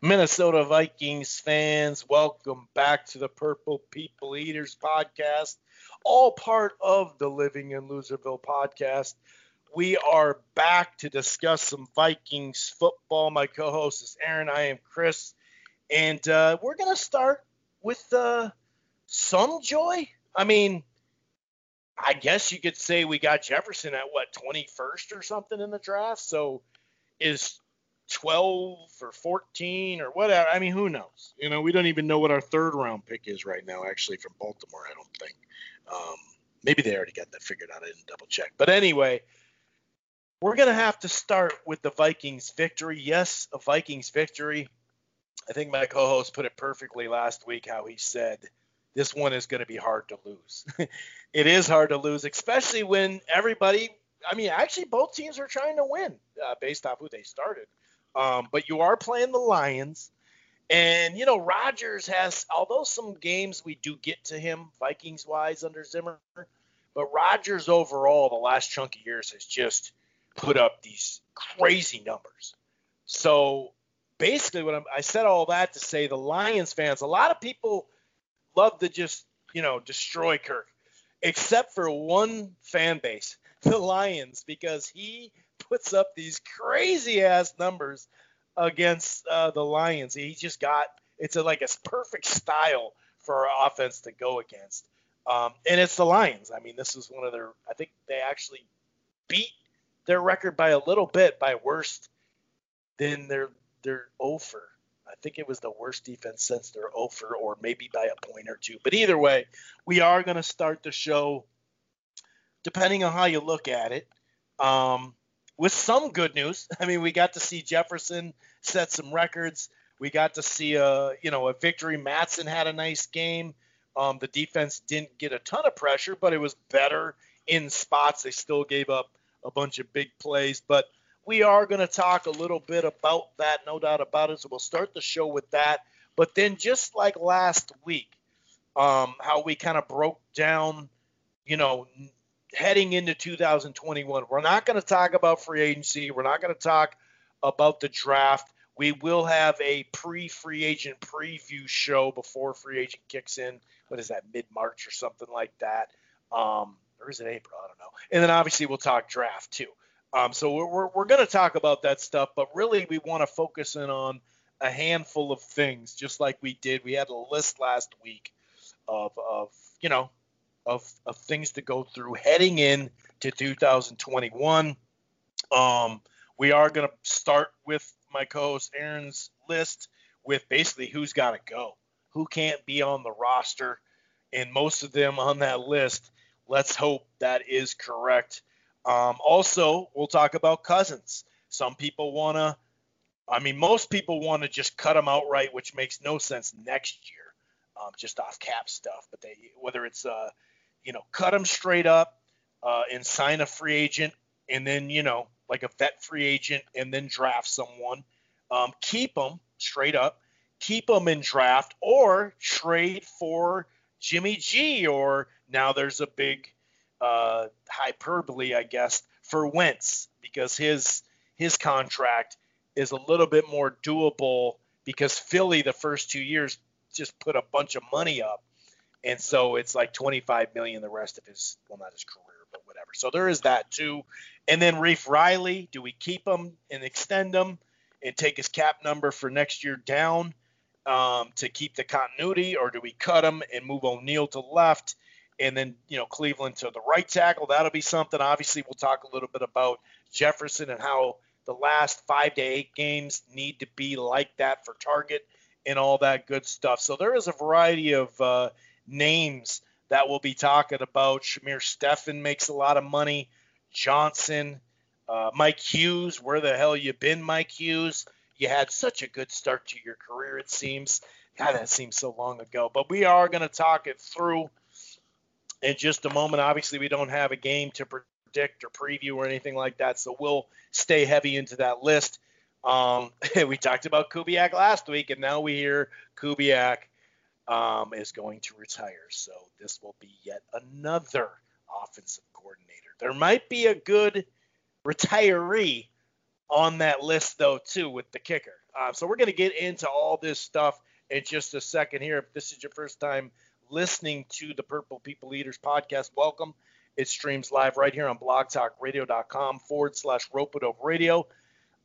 Minnesota Vikings fans, welcome back to the Purple People Eaters podcast, all part of the Living in Loserville podcast. We are back to discuss some Vikings football. My co host is Aaron. I am Chris. And uh, we're going to start with uh, some joy. I mean, I guess you could say we got Jefferson at what, 21st or something in the draft. So is 12 or 14 or whatever. I mean, who knows? You know, we don't even know what our third round pick is right now, actually, from Baltimore, I don't think. Um, maybe they already got that figured out. I didn't double check. But anyway, we're going to have to start with the Vikings victory. Yes, a Vikings victory. I think my co host put it perfectly last week how he said this one is going to be hard to lose. it is hard to lose, especially when everybody, I mean, actually, both teams are trying to win uh, based off who they started. Um, but you are playing the Lions. And, you know, Rodgers has, although some games we do get to him, Vikings wise, under Zimmer, but Rodgers overall, the last chunk of years, has just put up these crazy numbers. So basically, what I'm, I said all that to say the Lions fans, a lot of people love to just, you know, destroy Kirk, except for one fan base, the Lions, because he puts up these crazy ass numbers against uh, the Lions. He just got it's a, like a perfect style for our offense to go against. Um, and it's the Lions. I mean, this is one of their. I think they actually beat their record by a little bit, by worst than their their offer. I think it was the worst defense since their offer, or maybe by a point or two. But either way, we are going to start the show, depending on how you look at it. Um, with some good news. I mean, we got to see Jefferson set some records. We got to see a you know a victory. Matson had a nice game. Um, the defense didn't get a ton of pressure, but it was better in spots. They still gave up a bunch of big plays, but we are going to talk a little bit about that, no doubt about it. So we'll start the show with that. But then, just like last week, um, how we kind of broke down, you know, heading into 2021. We're not going to talk about free agency. We're not going to talk about the draft. We will have a pre free agent preview show before free agent kicks in. What is that, mid March or something like that? Um, or is it April? I don't know. And then obviously we'll talk draft too. Um, so we're, we're, we're going to talk about that stuff, but really we want to focus in on a handful of things, just like we did. We had a list last week of, of you know, of, of things to go through heading in to 2021. Um, we are going to start with my co-host Aaron's list with basically who's got to go, who can't be on the roster, and most of them on that list. Let's hope that is correct. Um, also, we'll talk about Cousins. Some people want to, I mean, most people want to just cut him outright, which makes no sense next year, um, just off cap stuff. But they, whether it's uh, you know, cut him straight up uh, and sign a free agent, and then you know, like a vet free agent, and then draft someone. Um, keep them straight up, keep them in draft, or trade for Jimmy G. Or now there's a big uh, hyperbole, I guess, for Wentz because his his contract is a little bit more doable because Philly the first two years just put a bunch of money up and so it's like 25 million the rest of his well not his career but whatever. So there is that too. And then Reiff Riley do we keep him and extend him and take his cap number for next year down um, to keep the continuity? Or do we cut him and move O'Neill to left and then you know Cleveland to the right tackle? That'll be something. Obviously we'll talk a little bit about Jefferson and how the last five to eight games need to be like that for target and all that good stuff. So there is a variety of uh, names that we'll be talking about. Shamar Stephen makes a lot of money. Johnson, uh, Mike Hughes, where the hell you been, Mike Hughes? You had such a good start to your career, it seems. God, that seems so long ago. But we are going to talk it through in just a moment. Obviously, we don't have a game to predict or preview or anything like that, so we'll stay heavy into that list. Um, we talked about Kubiak last week, and now we hear Kubiak um, is going to retire. So this will be yet another offensive coordinator. There might be a good retiree on that list though too with the kicker. Uh, so we're going to get into all this stuff in just a second here. If this is your first time listening to the Purple People Eaters podcast, welcome. It streams live right here on blogtalkradio.com forward slash ropeadope radio.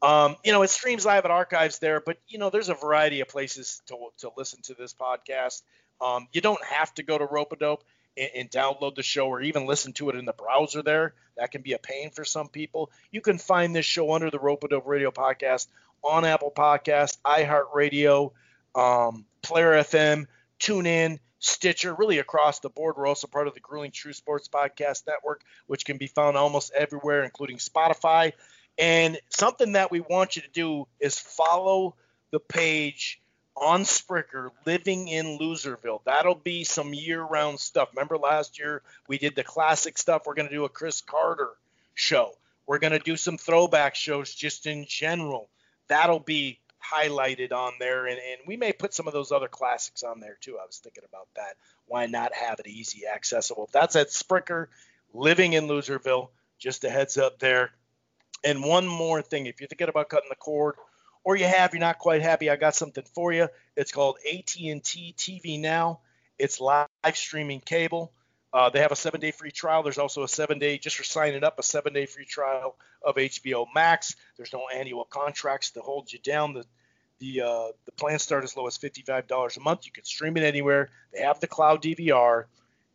Um, you know, it streams live at archives there, but you know, there's a variety of places to, to listen to this podcast. Um, you don't have to go to Ropeadope and, and download the show or even listen to it in the browser there. That can be a pain for some people. You can find this show under the Ropeadope Radio Podcast on Apple Podcast, iHeartRadio, um, Player FM, TuneIn, Stitcher, really across the board. We're also part of the Grueling Truth Sports Podcast Network, which can be found almost everywhere, including Spotify. And something that we want you to do is follow the page on Spreaker, Living in Loserville. That'll be some year round stuff. Remember last year we did the classic stuff? We're going to do a Cris Carter show. We're going to do some throwback shows just in general. That'll be highlighted on there. And, and we may put some of those other classics on there too. I was thinking about that. Why not have it easy accessible? That's at Spreaker, Living in Loserville. Just a heads up there. And one more thing, if you're thinking about cutting the cord, or you have, you're not quite happy, I got something for you. It's called AT&T TV Now. It's live streaming cable. Uh, they have a seven-day free trial. There's also a seven-day, just for signing up, a seven-day free trial of HBO Max. There's no annual contracts to hold you down. The the uh, the plans start as low as $55 a month. You can stream it anywhere. They have the cloud DVR,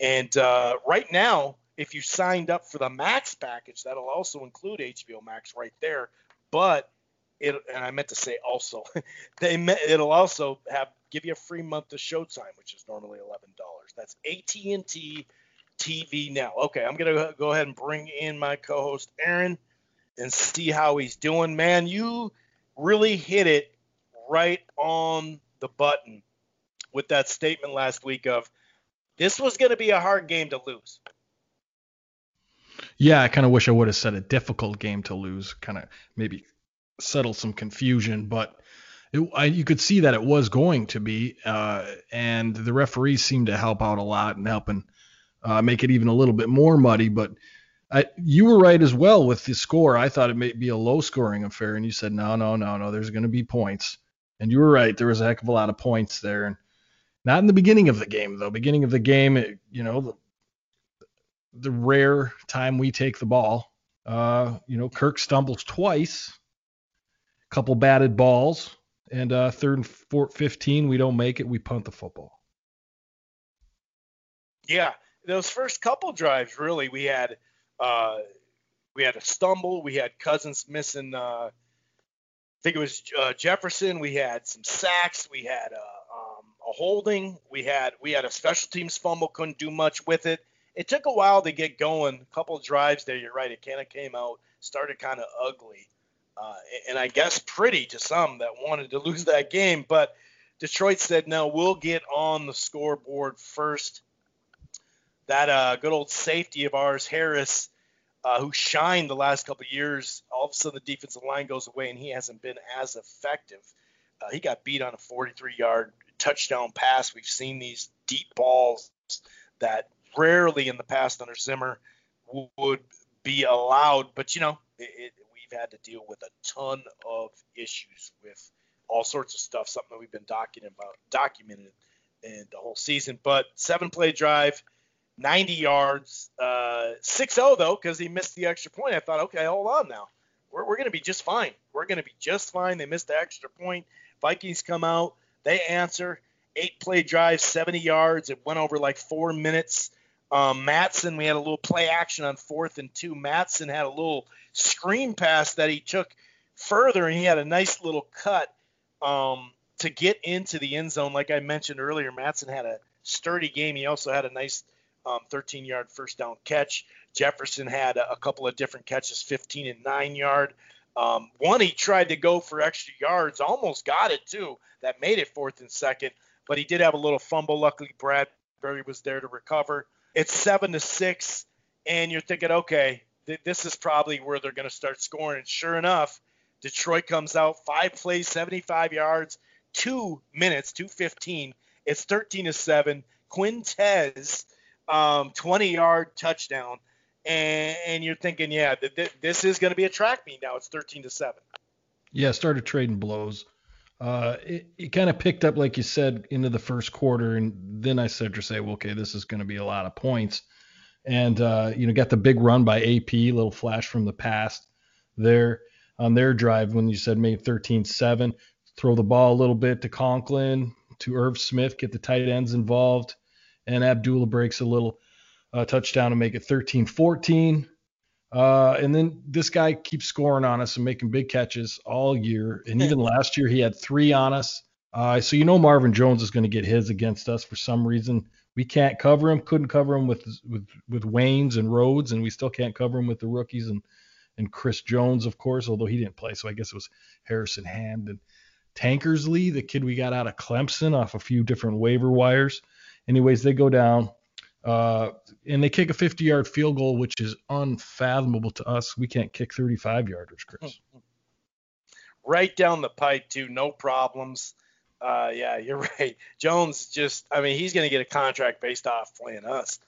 and uh, right now, if you signed up for the Max package, that'll also include HBO Max right there. But it, and I meant to say also, they it'll also have give you a free month of Showtime, which is normally eleven dollars. That's AT and T TV now. Okay, I'm gonna go ahead and bring in my co-host Aaron and see how he's doing. Man, you really hit it right on the button with that statement last week of this was going to be a hard game to lose. Yeah, I kind of wish I would have said a difficult game to lose, kind of maybe settle some confusion, but it, I, you could see that it was going to be, uh, and the referees seemed to help out a lot and helping uh, make it even a little bit more muddy. But I, you were right as well with the score. I thought it may be a low scoring affair, and you said no, no, no, no. There's going to be points, and you were right. There was a heck of a lot of points there, and not in the beginning of the game though. Beginning of the game, it, you know, the, the rare time we take the ball. Uh, you know, Kirk stumbles twice, couple batted balls, and uh, third and four, 15, we don't make it. We punt the football. Yeah, those first couple drives, really, we had uh, we had a stumble. We had Cousins missing. Uh, I think it was uh, Jefferson. We had some sacks. We had a, um, a holding. We had we had a special teams fumble. Couldn't do much with it it took a while to get going. A couple drives there, you're right. It kind of came out, started kind of ugly, uh, and I guess pretty to some that wanted to lose that game. But Detroit said, no, we'll get on the scoreboard first. That uh, good old safety of ours, Harris, uh, who shined the last couple years, all of a sudden the defensive line goes away and he hasn't been as effective. Uh, he got beat on a 43 yard touchdown pass. We've seen these deep balls that rarely in the past under Zimmer would be allowed. But you know, it, it, we've had to deal with a ton of issues with all sorts of stuff. Something that we've been documenting about, documented in the whole season. But seven play drive, 90 yards, uh, 6-0 though because he missed the extra point. I thought, okay, hold on now. We're, we're going to be just fine. We're going to be just fine. They missed the extra point. Vikings come out. They answer. Eight play drive, 70 yards. It went over like four minutes. Um, Mattison, we had a little play action on fourth and two. Matson had a little screen pass that he took further, and he had a nice little cut um, to get into the end zone. Like I mentioned earlier, Matson had a sturdy game. He also had a nice um, 13 yard first down catch. Jefferson had a, a, couple of different catches, 15 and 9 yard. Um, one he tried to go for extra yards, almost got it too. That made it fourth and second, but he did have a little fumble. Luckily, Bradbury was there to recover. It's seven to six, and you're thinking, okay, th- this is probably where they're going to start scoring. And sure enough, Detroit comes out five plays, 75 yards, two minutes, 215. It's 13 to seven. Quintez, um, 20 yard touchdown, and, and, you're thinking, yeah, th- th- this is going to be a track meet now. It's 13 to seven. Yeah, started trading blows Uh, it, it kind of picked up, like you said, into the first quarter, and then I started to say, well, okay, this is going to be a lot of points. And uh, you know, got the big run by AP, little flash from the past there on their drive when you said made 13-7. Throw the ball a little bit to Conklin, to Irv Smith, get the tight ends involved, and Abdullah breaks a little uh, touchdown to make it 13-14. Uh, and then this guy keeps scoring on us and making big catches all year. And even last year, he had three on us. Uh, so you know Marvin Jones is going to get his against us for some reason. We can't cover him. Couldn't cover him with with with Waynes and Rhodes, and we still can't cover him with the rookies and and Chris Jones, of course, although he didn't play. So I guess it was Harrison Hand and Tankersley, the kid we got out of Clemson off a few different waiver wires. Anyways, they go down. Uh, and they kick a 50 yard field goal, which is unfathomable to us. We can't kick 35 yarders, Chris. Right down the pipe, too. No problems. Uh, yeah, you're right. Jones just, I mean, he's going to get a contract based off playing us.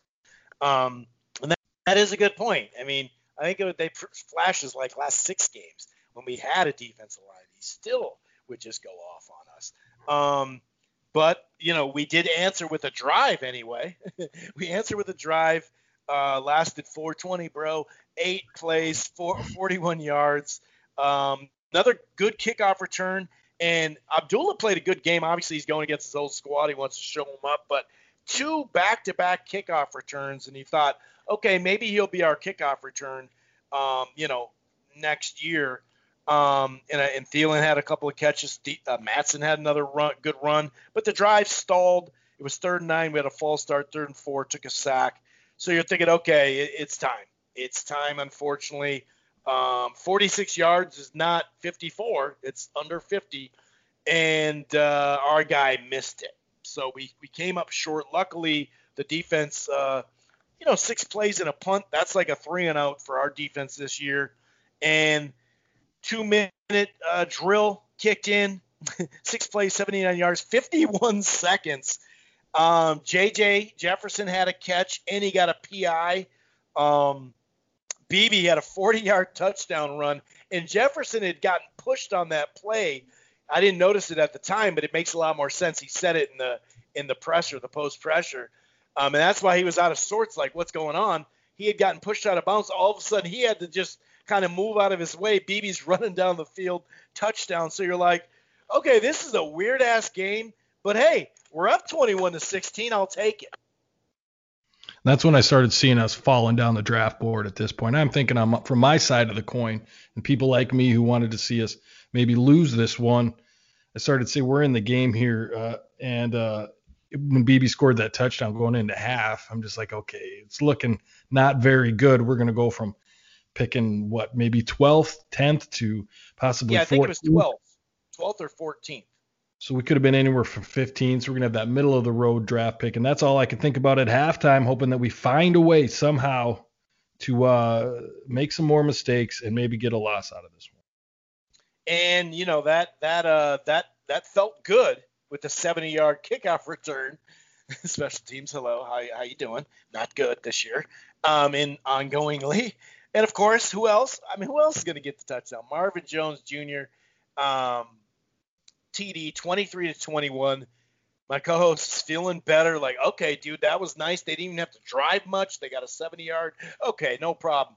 Um, and that, that is a good point. I mean, I think it, they flashes like last six games when we had a defensive line. He still would just go off on us. Um, but you know, we did answer with a drive anyway. we answered with a drive. Uh, lasted 420, bro. Eight plays, four, 41 yards. Um, another good kickoff return. And Abdullah played a good game. Obviously, he's going against his old squad. He wants to show them up. But two back-to-back kickoff returns, and he thought, okay, maybe he'll be our kickoff return, um, you know, next year. Um, and, uh, and Thielen had a couple of catches. Uh, Mattison had another run, good run, but the drive stalled. It was third and nine. We had a false start, third and four, took a sack. So you're thinking, okay, it, it's time. It's time, unfortunately. Um, 46 yards is not 54, it's under 50. And uh, our guy missed it. So we, we came up short. Luckily, the defense, uh, you know, six plays in a punt, that's like a three and out for our defense this year. And two minute uh, drill kicked in, six plays, 79 yards, 51 seconds. Um, JJ Jefferson had a catch and he got a PI. Um, Beebe had a 40 yard touchdown run, and Jefferson had gotten pushed on that play. I didn't notice it at the time, but it makes a lot more sense. He said it in the in the pressure, the post pressure, um, and that's why he was out of sorts. Like, what's going on? He had gotten pushed out of bounds. All of a sudden, he had to just kind of move out of his way. Beebe's running down the field, touchdown. So you're like, okay, this is a weird ass game, but hey, we're up 21 to 16. I'll take it. That's when I started seeing us falling down the draft board at this point. I'm thinking I'm from my side of the coin, and people like me who wanted to see us maybe lose this one. I started to say we're in the game here, uh, and uh, when BB scored that touchdown going into half, I'm just like, okay, it's looking not very good. We're going to go from picking what maybe 12th, 10th to possibly. Yeah, I think 14th. it was 12th, 12th or 14th. So we could have been anywhere from 15. So we're gonna have that middle of the road draft pick, and that's all I can think about at halftime, hoping that we find a way somehow to uh, make some more mistakes and maybe get a loss out of this one. And you know that that uh that that felt good with the 70-yard kickoff return. Special teams, hello, how how you doing? Not good this year. Um, in ongoingly, and of course, who else? I mean, who else is going to get the touchdown? Marvin Jones Jr. Um, TD 23 to 21. My co-host is feeling better. Like, okay, dude, that was nice. They didn't even have to drive much. They got a 70 yard. Okay, no problem.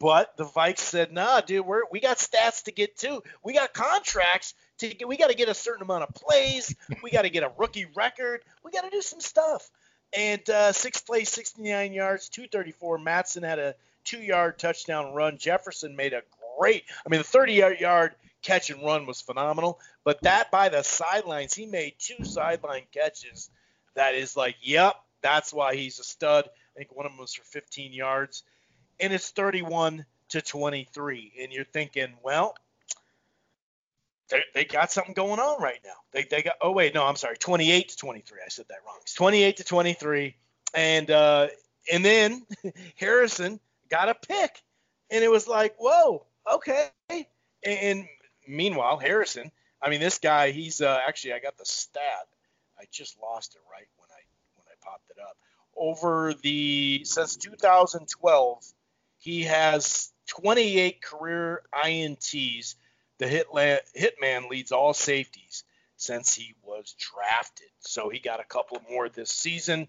But the Vikes said, nah, dude, we're, we got stats to get to. We got contracts to get. We got to get a certain amount of plays. We got to get a rookie record. We got to do some stuff. And uh, six plays, 69 yards, 234. Matson had a two yard touchdown run. Jefferson made a great, I mean, the 30 yard catch and run was phenomenal. But that by the sidelines, he made two sideline catches. That is like, yep, that's why he's a stud. I think one of them was for 15 yards, and it's 31 to 23. And you're thinking, well, they got something going on right now. They, they got. Oh wait, no, I'm sorry, 28 to 23. I said that wrong. It's 28 to 23, and uh, and then Harrison got a pick, and it was like, whoa, okay. And, and meanwhile, Harrison, I mean, this guy, he's uh, actually, I got the stat. I just lost it right when I when I popped it up. Over the since 2012, he has 28 career INTs. The hit hitman leads all safeties. since he was drafted. So he got a couple more this season.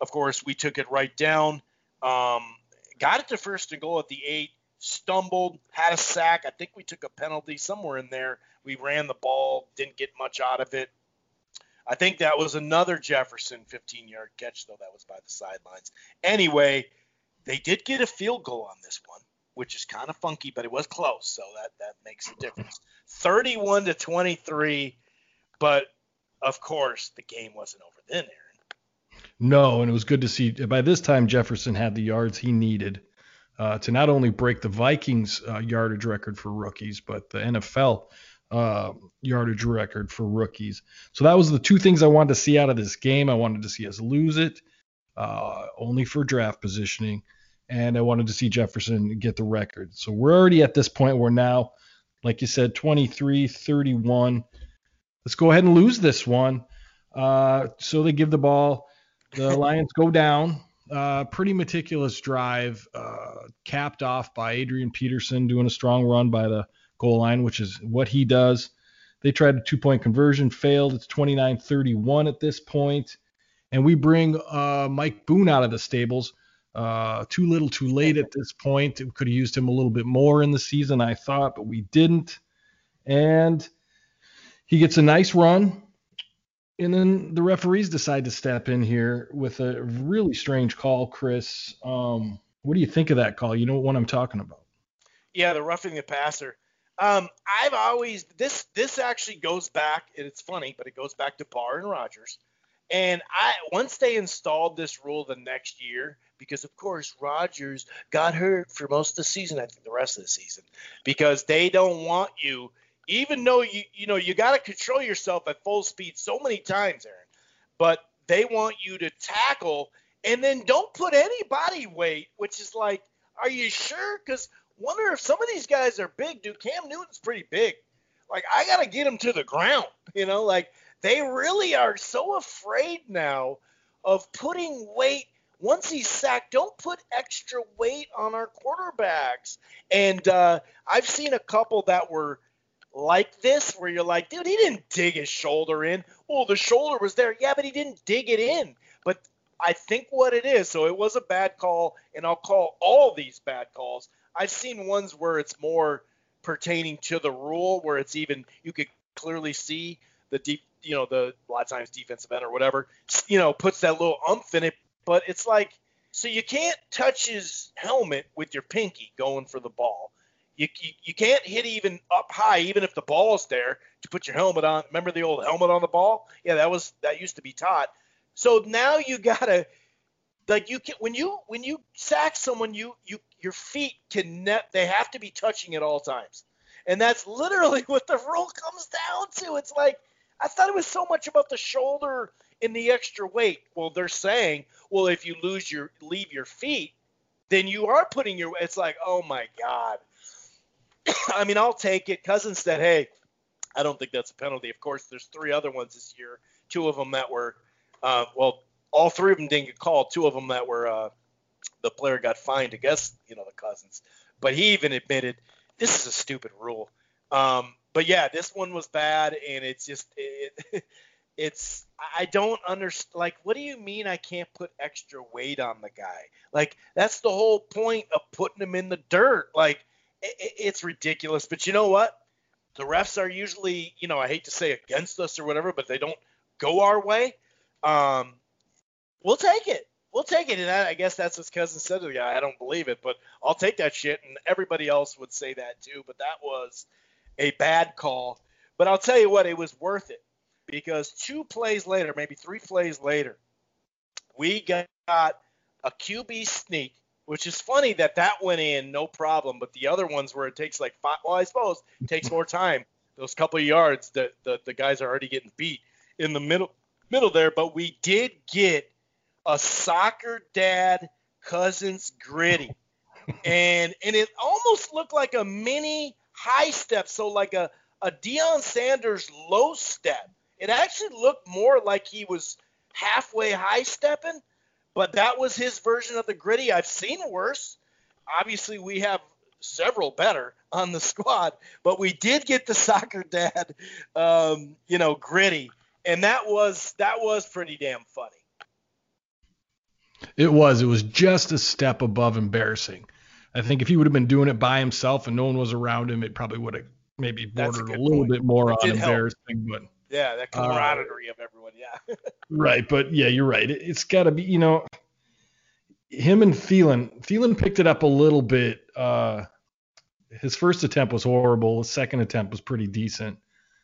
Of course, we took it right down. Um, got it to first and goal at the eight, stumbled, had a sack. I think we took a penalty somewhere in there. We ran the ball, didn't get much out of it. I think that was another Jefferson 15 yard catch, though that was by the sidelines. Anyway, they did get a field goal on this one, which is kind of funky, but it was close, so that, that makes a difference. 31 to 23, but of course the game wasn't over then. No, and it was good to see. By this time, Jefferson had the yards he needed uh, to not only break the Vikings uh, yardage record for rookies, but the NFL uh, yardage record for rookies. So that was the two things I wanted to see out of this game. I wanted to see us lose it, uh, only for draft positioning, and I wanted to see Jefferson get the record. So we're already at this point where now, like you said, 23 31. Let's go ahead and lose this one. Uh, so they give the ball. The Lions go down. Uh, pretty meticulous drive, uh, capped off by Adrian Peterson doing a strong run by the goal line, which is what he does. They tried a two point conversion, failed. It's 29 31 at this point. And we bring uh, Mike Boone out of the stables. Uh, too little, too late at this point. We could have used him a little bit more in the season, I thought, but we didn't. And he gets a nice run. And then the referees decide to step in here with a really strange call, Chris. Um, what do you think of that call? You know what I'm talking about? Yeah, the roughing the passer. Um, I've always this this actually goes back, and it's funny, but it goes back to Barr and Rodgers. And I once they installed this rule the next year, because of course Rodgers got hurt for most of the season, I think the rest of the season, because they don't want you, even though you you know you got to control yourself at full speed so many times, Aaron, but they want you to tackle and then don't put any body weight, which is like, are you sure? Because wonder if some of these guys are big, dude. Cam Newton's pretty big. Like I gotta get him to the ground. You know, like they really are so afraid now of putting weight. Once he's sacked, don't put extra weight on our quarterbacks. And uh, I've seen a couple that were like this, where you're like, dude, he didn't dig his shoulder in. Well, the shoulder was there. Yeah, but he didn't dig it in. But I think what it is, so it was a bad call, and I'll call all these bad calls. I've seen ones where it's more pertaining to the rule, where it's even you could clearly see the deep, you know, the a lot of times defensive end or whatever, you know, puts that little umph in it. But it's like, so you can't touch his helmet with your pinky going for the ball. You, you, you can't hit even up high, even if the ball's there, to put your helmet on. Remember the old helmet on the ball? Yeah, that was that used to be taught. So now you gotta like you can when you when you sack someone you you your feet can net they have to be touching at all times and that's literally what the rule comes down to it's like i thought it was so much about the shoulder and the extra weight well they're saying well if you lose your leave your feet then you are putting your it's like oh my god i mean i'll take it Cousins said hey i don't think that's a penalty of course there's three other ones this year two of them that were uh, well all three of them didn't get called. Two of them that were uh, the player got fined against you know the Cousins, but he even admitted this is a stupid rule. Um, but yeah, this one was bad, and it's just it, it's I don't understand. Like, what do you mean I can't put extra weight on the guy? Like, that's the whole point of putting him in the dirt. Like, it, it's ridiculous. But you know what? The refs are usually, you know, I hate to say against us or whatever, but they don't go our way. Um, we'll take it. We'll take it. And I, guess that's what cousin said to the guy. I don't believe it, but I'll take that shit. And everybody else would say that too. But that was a bad call. But I'll tell you what, it was worth it because two plays later, maybe three plays later, we got a QB sneak, which is funny that that went in no problem, but the other ones where it takes like five, well, I suppose it takes more time. Those couple yards that the, the guys are already getting beat in the middle middle there, but we did get a soccer dad cousin's griddy. and and it almost looked like a mini high step, so like a, a Deion Sanders low step. It actually looked more like he was halfway high stepping, but that was his version of the griddy. I've seen worse. Obviously, we have several better on the squad, but we did get the soccer dad, um, you know, griddy, and that was that was pretty damn funny. It was. It was just a step above embarrassing. I think if he would have been doing it by himself and no one was around him, it probably would have maybe bordered a, a, little point. bit more on embarrassing. Help. But yeah, that camaraderie uh, of everyone. Yeah. right, but yeah, you're right. It, has got to be. You know, him and Thielen. Thielen picked it up a little bit. Uh, his first attempt was horrible. His second attempt was pretty decent.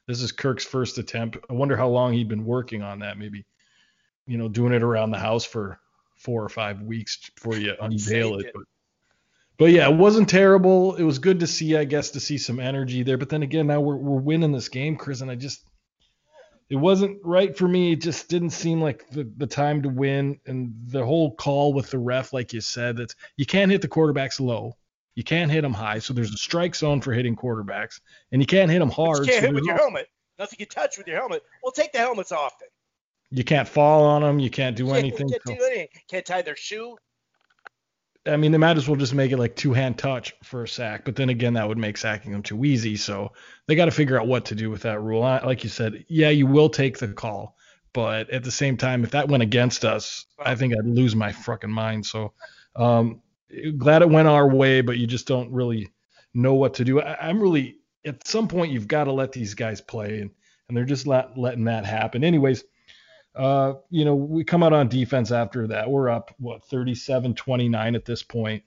This is Kirk's first attempt. I wonder how long he'd been working on that. Maybe, you know, doing it around the house for four or five weeks before you unveil it. But, but yeah, it wasn't terrible. It was good to see, I guess, to see some energy there. But then again, now we're we're winning this game, Chris, and I just it wasn't right for me. It just didn't seem like the, the time to win. And the whole call with the ref, like you said, that you can't hit the quarterbacks low. You can't hit them high. So there's a strike zone for hitting quarterbacks, and you can't hit them hard. But you can't so hit with your helmet. Nothing you touch with your helmet. Well, take the helmets off then. You can't fall on them. You can't do you anything. Can't, do anything. Can't tie their shoe. I mean, they might as well just make it like two hand touch for a sack. But then again, that would make sacking them too easy. So they got to figure out what to do with that rule. Like you said, yeah, you will take the call, but at the same time, if that went against us, I think I'd lose my fucking mind. So um, glad it went our way, but you just don't really know what to do. I, am really at some point you've got to let these guys play, and and they're just not letting that happen. Anyways, uh, you know, we come out on defense after that. We're up what 37-29 at this point.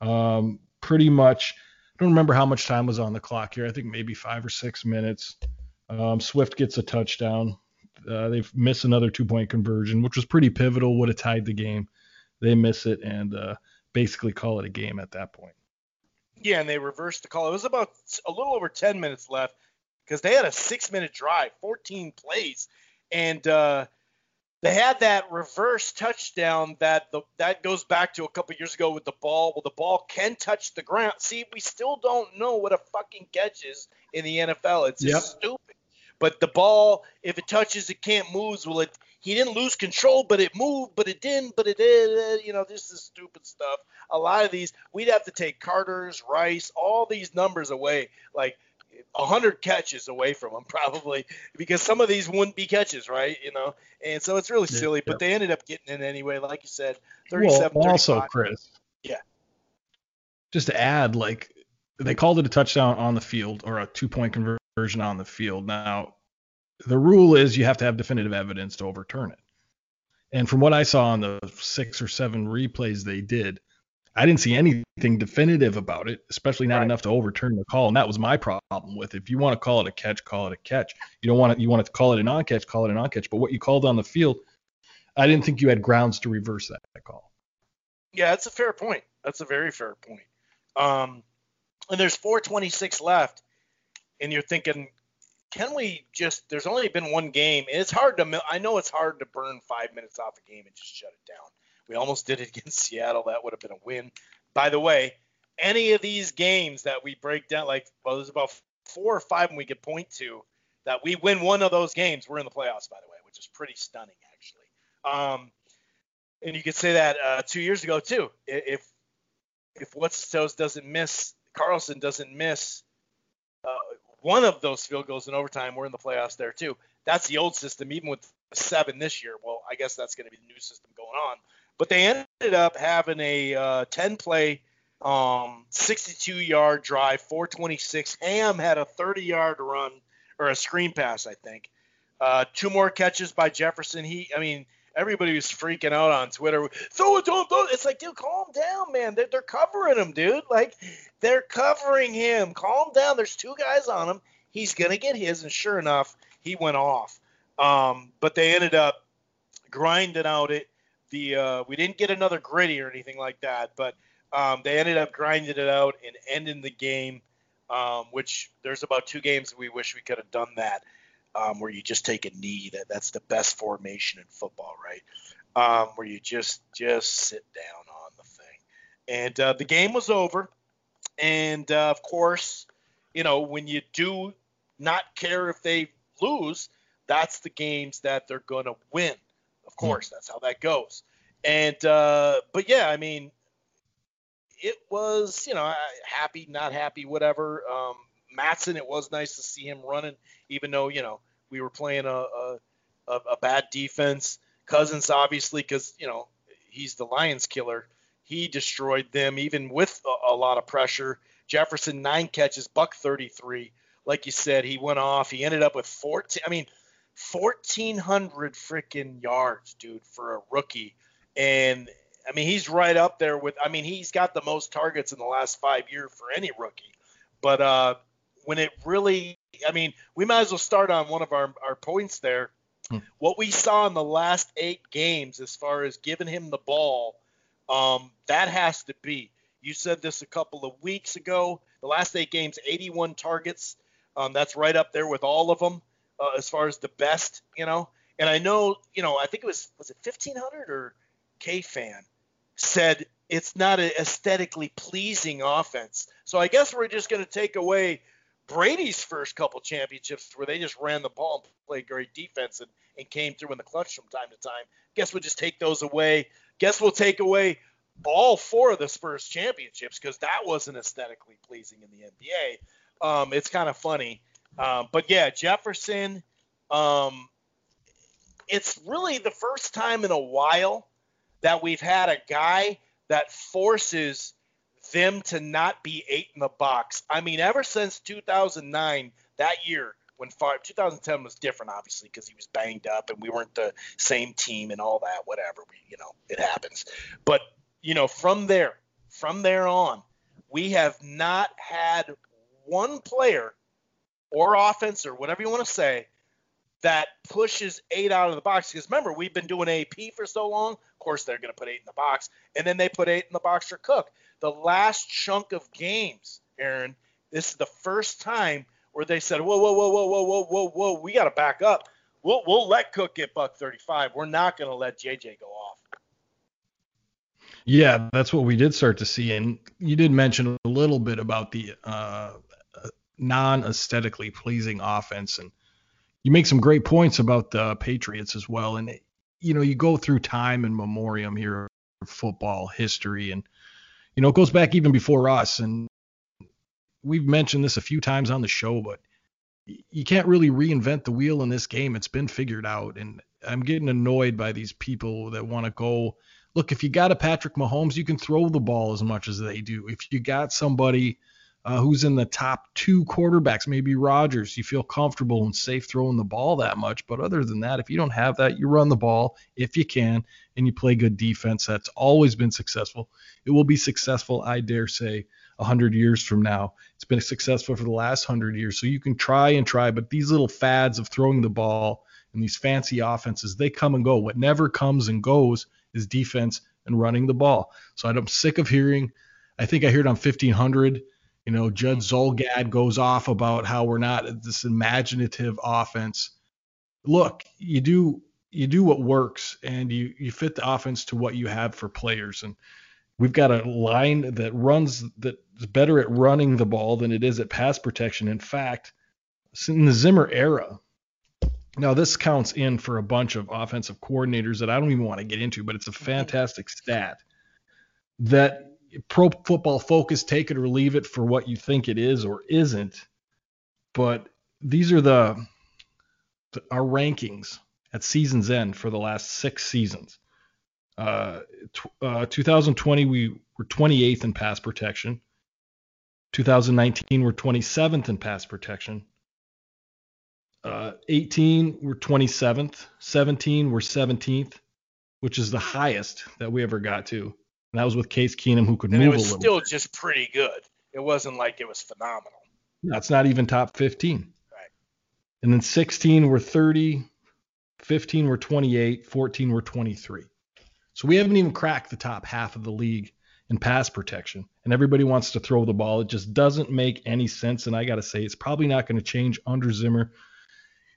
Um, pretty much. I don't remember how much time was on the clock here. I think maybe five or six minutes. Um, Swift gets a touchdown. Uh, they've missed another two point conversion, which was pretty pivotal, would have tied the game. They miss it, and uh, basically call it a game at that point. Yeah, and they reversed the call. It was about a little over 10 minutes left because they had a six minute drive, 14 plays, and uh, they had that reverse touchdown that the that goes back to a couple years ago with the ball. Well, the ball can touch the ground. See, we still don't know what a fucking catch is in the NFL. It's yep. stupid. But the ball, if it touches, it can't move. Well, it he didn't lose control, but it moved, but it didn't, but it did. Uh, you know, this is stupid stuff. A lot of these, we'd have to take Carter's, Rice, all these numbers away, like hundred catches away from them probably, because some of these wouldn't be catches, right? You know, and so it's really silly. Yeah. But they ended up getting it anyway, like you said, 37. Well, also, Chris. Yeah. Just to add, like they called it a touchdown on the field or a two-point conversion on the field. Now, the rule is you have to have definitive evidence to overturn it. And from what I saw on the six or seven replays they did, I didn't see anything definitive about it, especially not right. enough to overturn the call. And that was my problem with it. If you want to call it a catch, call it a catch. You don't want to you want to call it a non-catch, call it a non-catch. But what you called on the field, I didn't think you had grounds to reverse that, that call. Yeah, that's a fair point. That's a very fair point. Um, and there's 426 left, and you're thinking, can we just? There's only been one game, and it's hard to. I know it's hard to burn five minutes off a game and just shut it down. We almost did it against Seattle. That would have been a win. By the way, any of these games that we break down, like well, there's about four or five we could point to that we win one of those games, we're in the playoffs. By the way, which is pretty stunning actually. Um, and you could say that uh, two years ago too. If if what's toes doesn't miss, Carlson doesn't miss uh, one of those field goals in overtime, we're in the playoffs there too. That's the old system, even with seven this year. Well, I guess that's going to be the new system going on. But they ended up having a uh, 10 play, um, 62 yard drive, 426. Ham had a 30 yard run or a screen pass, I think. Uh, two more catches by Jefferson. He, I mean, everybody was freaking out on Twitter. Throw it, don't, don't. It's like, dude, calm down, man. They're, they're covering him, dude. Like, they're covering him. Calm down. There's two guys on him. He's gonna get his, and sure enough, he went off. Um, but they ended up grinding out it. The uh, we didn't get another griddy or anything like that, but um, they ended up grinding it out and ending the game. Um, which there's about two games we wish we could have done that um, where you just take a knee. That that's the best formation in football, right? Um, where you just just sit down on the thing. And uh, the game was over. And uh, of course, you know when you do not care if they lose, that's the games that they're to win. Of course, that's how that goes. And uh, but yeah, I mean, it was, you know, happy, not happy, whatever. Um, Mattison, it was nice to see him running, even though, you know, we were playing a, a, a bad defense. Cousins, obviously, because, you know, he's the Lions killer. He destroyed them even with a, a lot of pressure. Jefferson, nine catches, buck 33. Like you said, he went off. He ended up with 14. I mean, 1,400 freaking yards, dude, for a rookie. And I mean, he's right up there with. I mean, he's got the most targets in the last five years for any rookie. But uh, when it really, I mean, we might as well start on one of our, our points there. Hmm. What we saw in the last eight games, as far as giving him the ball, um, that has to be. You said this a couple of weeks ago. The last eight games, 81 targets. Um, that's right up there with all of them uh, as far as the best, you know. And I know, you know, I think it was was it 1500 or KFAN said it's not an aesthetically pleasing offense. So I guess we're just going to take away Brady's first couple championships where they just ran the ball and played great defense and, and came through in the clutch from time to time. Guess we'll just take those away. Guess we'll take away all four of the Spurs championships because that wasn't aesthetically pleasing in the NBA. Um, it's kind of funny. Um, but yeah, Jefferson, um, it's really the first time in a while that we've had a guy that forces them to not be eight in the box. I mean, ever since 2009, that year when 2010 was different, obviously, because he was banged up and we weren't the same team and all that. Whatever, we, you know, it happens. But you know, from there, from there on, we have not had one player or offense or whatever you want to say that pushes eight out of the box. Because remember, we've been doing AP for so long. Of course, they're going to put eight in the box, and then they put eight in the box for Cook. The last chunk of games, Aaron, this is the first time where they said, "Whoa, whoa, whoa, whoa, whoa, whoa, whoa, whoa, we got to back up. We'll we'll let Cook get buck 35. We're not going to let JJ go off." Yeah, that's what we did start to see, and you did mention a little bit about the uh, non-aesthetically pleasing offense, and you make some great points about the Patriots as well. And you know, you go through time and memoriam here of football history, and you know, it goes back even before us. And we've mentioned this a few times on the show, but you can't really reinvent the wheel in this game. It's been figured out, and I'm getting annoyed by these people that want to go. Look, if you got a Patrick Mahomes, you can throw the ball as much as they do. If you got somebody uh, who's in the top two quarterbacks, maybe Rodgers. You feel comfortable and safe throwing the ball that much. But other than that, if you don't have that, you run the ball if you can and you play good defense. That's always been successful. It will be successful, I dare say, 100 years from now. It's been successful for the last 100 years. So you can try and try, but these little fads of throwing the ball and these fancy offenses, they come and go. What never comes and goes is defense and running the ball. So I'm sick of hearing, I think I heard on 1500 you know, Judd mm-hmm. Zulgad goes off about how we're not this imaginative offense. Look, you do you do what works and you you fit the offense to what you have for players and we've got a line that runs that's better at running the ball than it is at pass protection. In fact, in the Zimmer era, now this counts in for a bunch of offensive coordinators that I don't even want to get into, but it's a mm-hmm. fantastic stat that pro football focus, take it or leave it for what you think it is or isn't. But these are the, the our rankings at season's end for the last six seasons. Uh, t- uh, 2020 we were 28th in pass protection. 2019 we're 27th in pass protection. Uh, 18 we're 27th. 17 we're 17th, which is the highest that we ever got to. And that was with Case Keenum, who could and move a little. It was still bit. just pretty good. It wasn't like it was phenomenal. That's not even top 15. Right. And then 16 were 30, 15 were 28, 14 were 23. So we haven't even cracked the top half of the league in pass protection. And everybody wants to throw the ball. It just doesn't make any sense. And I got to say, it's probably not going to change under Zimmer.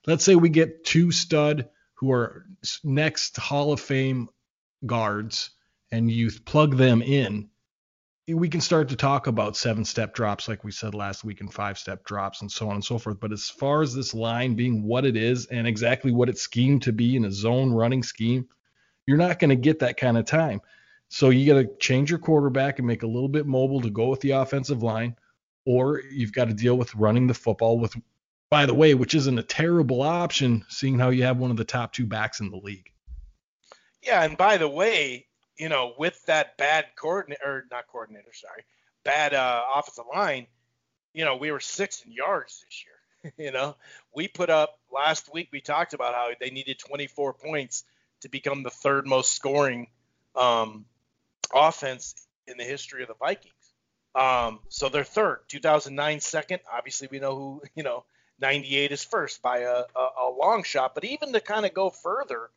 Let's say we get two stud who are next Hall of Fame guards and you plug them in, we can start to talk about seven step drops, like we said last week, and five step drops, and so on and so forth. But as far as this line being what it is and exactly what it's schemed to be in a zone running scheme, you're not going to get that kind of time. So you got to change your quarterback and make a little bit mobile to go with the offensive line, or you've got to deal with running the football with, by the way, which isn't a terrible option, seeing how you have one of the top two backs in the league. Yeah, and by the way, you know, with that bad coordinator, or not coordinator, sorry, bad uh, offensive line, you know, we were sixth in yards this year. you know, we put up last week. We talked about how they needed 24 points to become the third most scoring um, offense in the history of the Vikings. Um, so they're third. 2009 second. Obviously, we know who. You know, 98 is first by a, a, a long shot. But even to kind of go further,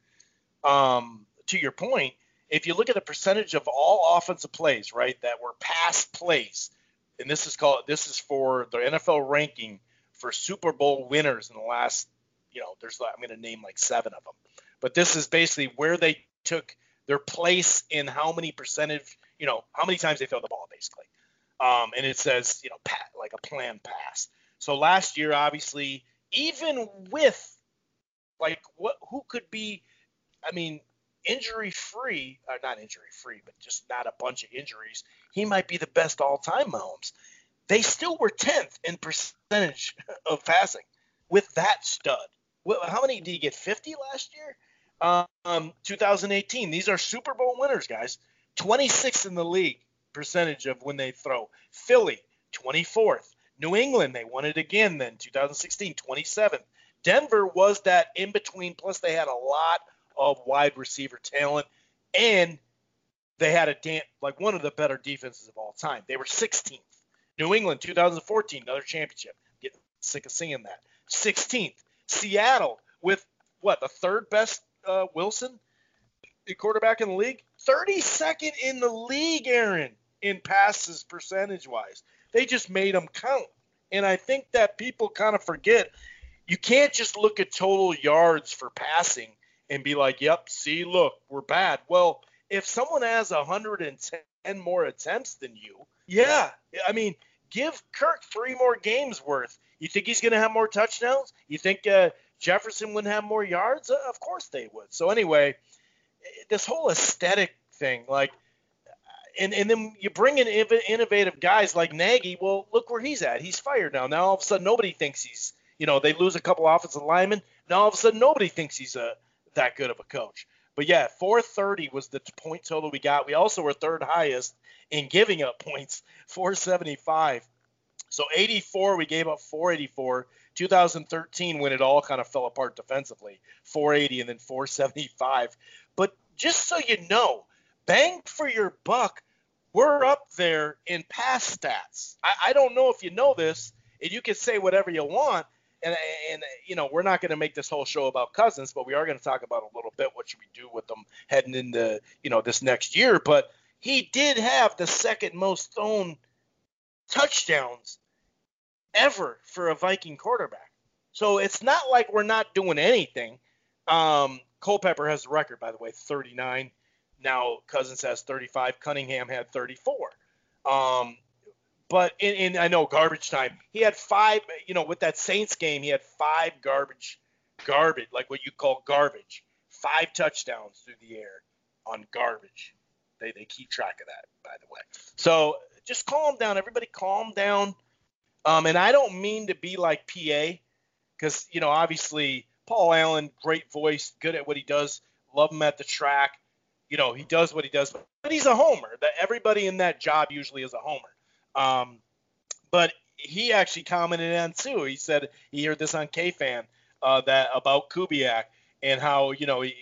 um, to your point, if you look at the percentage of all offensive plays, right, that were pass plays, and this is called this is for the NFL ranking for Super Bowl winners in the last, you know, there's I'm going to name like seven of them, but this is basically where they took their place in how many percentage, you know, how many times they throw the ball, basically. Um, and it says, you know, pat, like a planned pass. So last year, obviously, even with like what, who could be, I mean, injury free, or not injury free, but just not a bunch of injuries, he might be the best all time Mahomes. They still were 10th in percentage of passing with that stud. How many did he get? 50 last year? Um, 2018. These are Super Bowl winners, guys. 26th in the league percentage of when they throw. Philly, 24th. New England, they won it again then, 2016, 27th. Denver was that in between, plus they had a lot of wide receiver talent, and they had a damn, like one of the better defenses of all time. They were 16th. New England, 2014, another championship. Get sick of seeing that. 16th. Seattle with what the third best uh, Wilson, quarterback in the league, 32nd in the league, Aaron, in passes percentage wise. They just made them count. And I think that people kind of forget you can't just look at total yards for passing and be like, yep, see, look, we're bad. Well, if someone has 110 more attempts than you, yeah, I mean, give Kirk three more games worth. You think he's going to have more touchdowns? You think uh, Jefferson would have more yards? Uh, of course they would. So anyway, this whole aesthetic thing, like, and and then you bring in innovative guys like Nagy. Well, look where he's at. He's fired now. Now all of a sudden nobody thinks he's, you know, they lose a couple offensive linemen. Now all of a sudden nobody thinks he's a that good of a coach. But yeah, 430 was the point total we got. We also were third highest in giving up points, 475. So 84, we gave up 484. 2013 when it all kind of fell apart defensively, 480 and then 475. But just so you know, bang for your buck, we're up there in pass stats. I, I don't know if you know this, and you can say whatever you want. And, and you know we're not going to make this whole show about Cousins, but we are going to talk about a little bit what should we do with them heading into you know this next year. But he did have the second most thrown touchdowns ever for a Viking quarterback. So it's not like we're not doing anything. Um, Culpepper has the record, by the way, 39. Now Cousins has 35. Cunningham had 34. Um, but in, in I know garbage time, he had five. You know, with that Saints game, he had five garbage, garbage, like what you call garbage, five touchdowns through the air on garbage. They they keep track of that, by the way. So just calm down, everybody. Calm down. Um, and I don't mean to be like PA, because you know obviously Paul Allen, great voice, good at what he does. Love him at the track. You know he does what he does, but he's a homer. That everybody in that job usually is a homer. Um, but he actually commented on too. He said he heard this on KFAN uh, that about Kubiak and how you know he,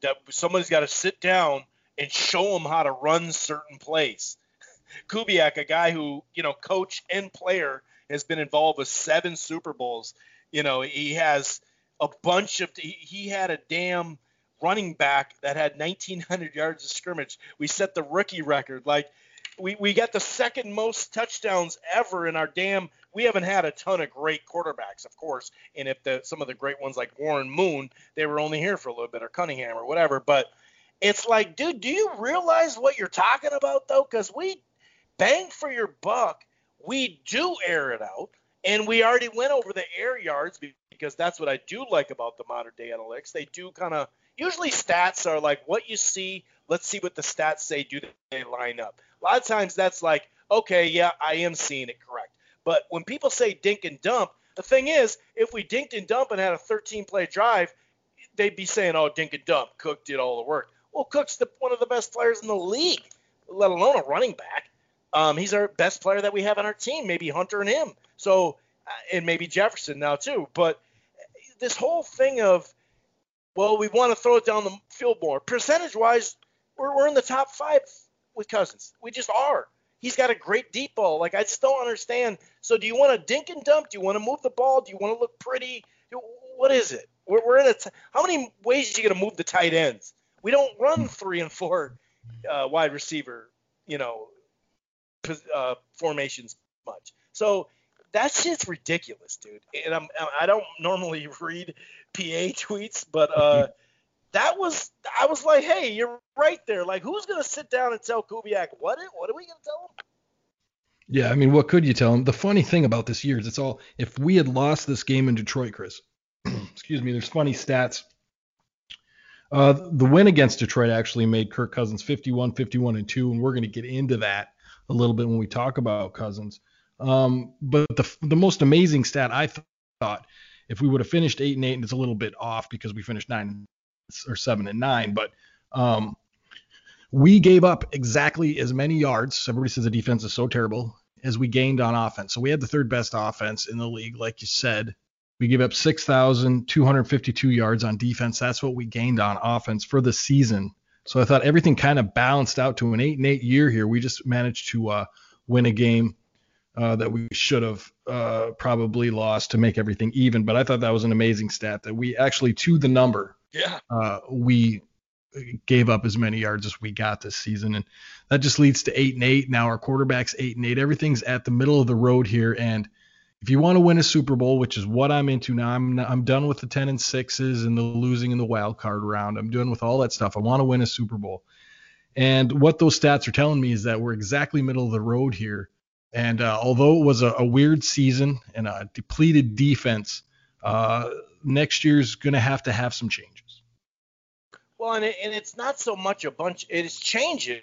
that somebody's got to sit down and show him how to run certain plays. Kubiak, a guy who, you know, coach and player, has been involved with seven Super Bowls. You know, he has a bunch of. He, he had a damn running back that had 1,900 yards of scrimmage. We set the rookie record. Like, we, we got the second most touchdowns ever in our damn. We haven't had a ton of great quarterbacks, of course. And if the some of the great ones like Warren Moon, they were only here for a little bit, or Cunningham or whatever. But it's like, dude, do you realize what you're talking about though? Because we bang for your buck, we do air it out. And we already went over the air yards because that's what I do like about the modern day analytics. They do kind of usually stats are like what you see let's see what the stats say. Do they line up? A lot of times that's like, okay, yeah, I am seeing it correct. But when people say dink and dump, the thing is, if we dinked and dump and had a 13 play drive, they'd be saying, oh, dink and dump. Cook did all the work. Well, Cook's the, one of the best players in the league, let alone a running back. Um, he's our best player that we have on our team, maybe Hunter and him. So, uh, and maybe Jefferson now too. But this whole thing of, well, we want to throw it down the field more. Percentage wise, we're, we're in the top five with Cousins. We just are. He's got a great deep ball. Like I just don't understand. So do you want to dink and dump? Do you want to move the ball? Do you want to look pretty? What is it? We're, we're in a. T- how many ways are you going to move the tight ends? We don't run three and four uh, wide receiver, you know, uh, formations much. So that shit's ridiculous, dude. And I'm I don't normally read PA tweets, but uh, that was I was like, hey, you're right there. Like, who's gonna sit down and tell Kubiak what? What are we gonna tell him? Yeah, I mean, what could you tell him? The funny thing about this year is it's all if we had lost this game in Detroit, Chris. excuse me. There's funny stats. Uh, the win against Detroit actually made Kirk Cousins 51, 51, and two, and we're going to get into that a little bit when we talk about Cousins. Um, but the the most amazing stat I th- thought if we would have finished eight and eight, and it's a little bit off because we finished nine or seven and nine, but um, we gave up exactly as many yards. Everybody says the defense is so terrible as we gained on offense. So we had the third best offense in the league, like you said. We gave up 6,252 yards on defense. That's what we gained on offense for the season. So I thought everything kind of balanced out to an eight and eight year here. We just managed to uh, win a game uh, that we should have uh, probably lost to make everything even. But I thought that was an amazing stat that we actually, to the number, yeah, uh, we gave up as many yards as we got this season, and that just leads to eight and eight. Now our quarterback's eight and eight. Everything's at the middle of the road here, and if you want to win a Super Bowl, which is what I'm into now, I'm I'm done with the 10 and sixes and the losing in the wild card round. I'm done with all that stuff. I want to win a Super Bowl. And what those stats are telling me is that we're exactly middle of the road here. And uh, although it was a, a, weird season and a depleted defense, uh, next year's going to have to have some changes. Well, and, it, and it's not so much a bunch, it's changes,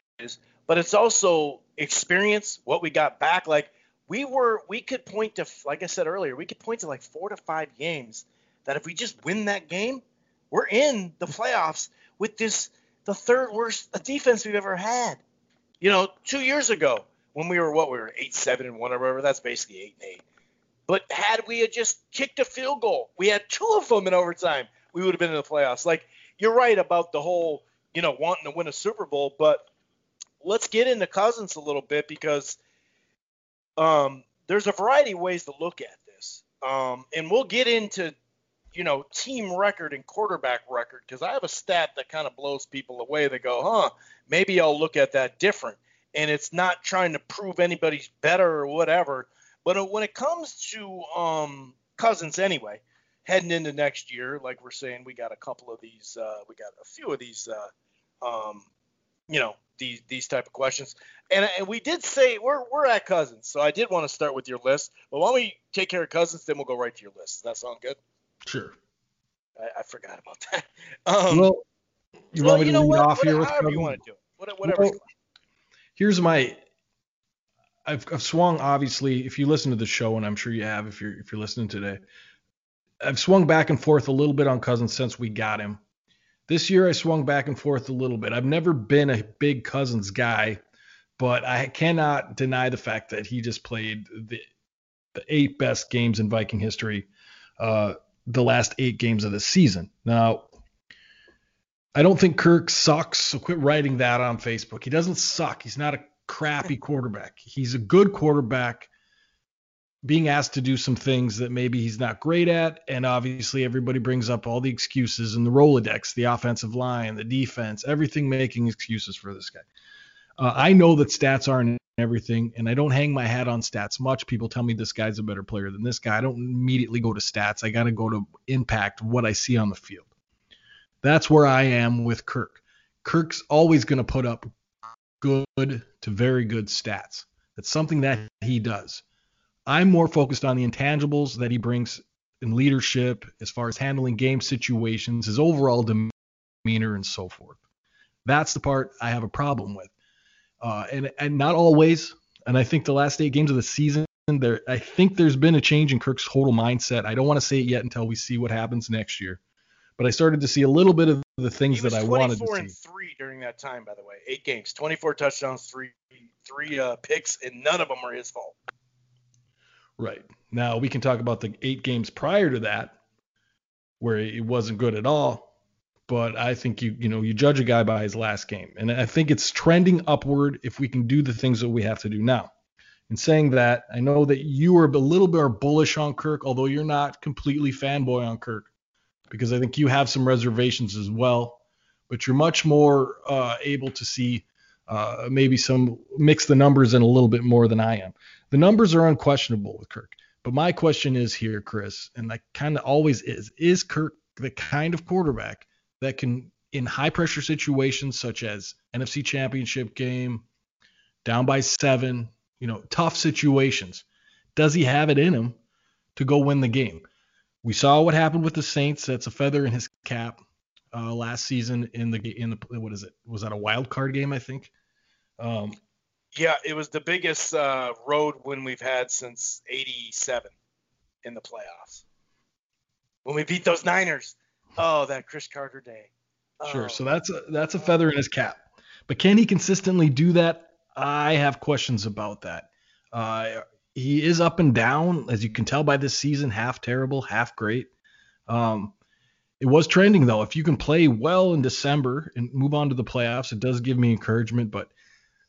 but it's also experience, what we got back. Like we were we could point to like I said earlier, we could point to like four to five games that if we just win that game, we're in the playoffs with this the third worst defense we've ever had. You know, two years ago when we were what we were eight seven and one or whatever, that's basically eight and eight. But had we had just kicked a field goal, we had two of them in overtime, we would have been in the playoffs. Like you're right about the whole, you know, wanting to win a Super Bowl, but let's get into Cousins a little bit because um, there's a variety of ways to look at this. Um, and we'll get into, you know, team record and quarterback record because I have a stat that kind of blows people away. They go, huh, maybe I'll look at that different. And it's not trying to prove anybody's better or whatever. But uh, when it comes to um, Cousins anyway, heading into next year, like we're saying, we got a couple of these, uh, we got a few of these, uh, um, you know, these these type of questions. And, and we did say we're we're at Cousins, so I did want to start with your list. But why don't we take care of Cousins, then we'll go right to your list. Does that sound good? Sure. I, I forgot about that. Um, well, you want me to lead what, off what, here with Cousins? you want to do it. Whatever. Well, here's my. I've, I've swung obviously. If you listen to the show, and I'm sure you have, if you're if you're listening today, I've swung back and forth a little bit on Cousins since we got him. This year I swung back and forth a little bit. I've never been a big Cousins guy, but I cannot deny the fact that he just played the, the eight best games in Viking history, uh, the last eight games of the season. Now, I don't think Kirk sucks, so quit writing that on Facebook. He doesn't suck. He's not a crappy quarterback. He's a good quarterback being asked to do some things that maybe he's not great at. And obviously, everybody brings up all the excuses and the Rolodex, the offensive line, the defense, everything making excuses for this guy. Uh, I know that stats aren't everything, and I don't hang my hat on stats much. People tell me this guy's a better player than this guy. I don't immediately go to stats. I got to go to impact, what I see on the field. That's where I am with Kirk. Kirk's always going to put up good to very good stats. That's something that he does. I'm more focused on the intangibles that he brings in leadership, as far as handling game situations, his overall demeanor, and so forth. That's the part I have a problem with. Uh, and and not always. And I think the last eight games of the season, there I think there's been a change in Kirk's total mindset. I don't want to say it yet until we see what happens next year. But I started to see a little bit of the things that I wanted to see. 24 and three during that time, by the way. Eight games, 24 touchdowns, three three uh, picks, and none of them were his fault. Right. Now we can talk about the eight games prior to that, where it wasn't good at all. But I think you you know you judge a guy by his last game, and I think it's trending upward if we can do the things that we have to do now. In saying that, I know that you are a little bit more bullish on Kirk, although you're not completely fanboy on Kirk, because I think you have some reservations as well. But you're much more uh, able to see uh, maybe some mix the numbers in a little bit more than I am. The numbers are unquestionable with Kirk. But my question is here, Chris, and that kind of always is: Is Kirk the kind of quarterback that can, in high pressure situations such as NFC Championship game, down by seven, you know, tough situations, does he have it in him to go win the game? We saw what happened with the Saints. That's a feather in his cap uh, last season in the in the what is it? Was that a wild card game? I think. Um, yeah, it was the biggest uh, road win we've had since '87 in the playoffs. When we beat those Niners. Oh, that Cris Carter day. Oh. Sure. So that's a, that's a feather in his cap. But can he consistently do that? I have questions about that. Uh, he is up and down, as you can tell by this season, half terrible, half great. Um, it was trending though. If you can play well in December and move on to the playoffs, it does give me encouragement. But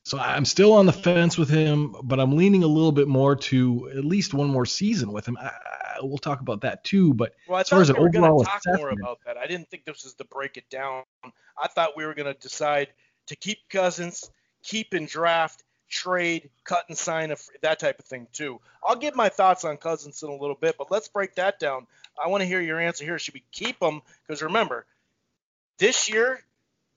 so I'm still on the fence with him, but I'm leaning a little bit more to at least one more season with him. I, I, we'll talk about that too. But well, as far as we an overall talk more about that, I didn't think this was to break it down. I thought we were going to decide to keep Cousins, keep and draft, trade, cut and sign, a, that type of thing too. I'll give my thoughts on Cousins in a little bit, but let's break that down. I want to hear your answer here. Should we keep him? Because remember, this year,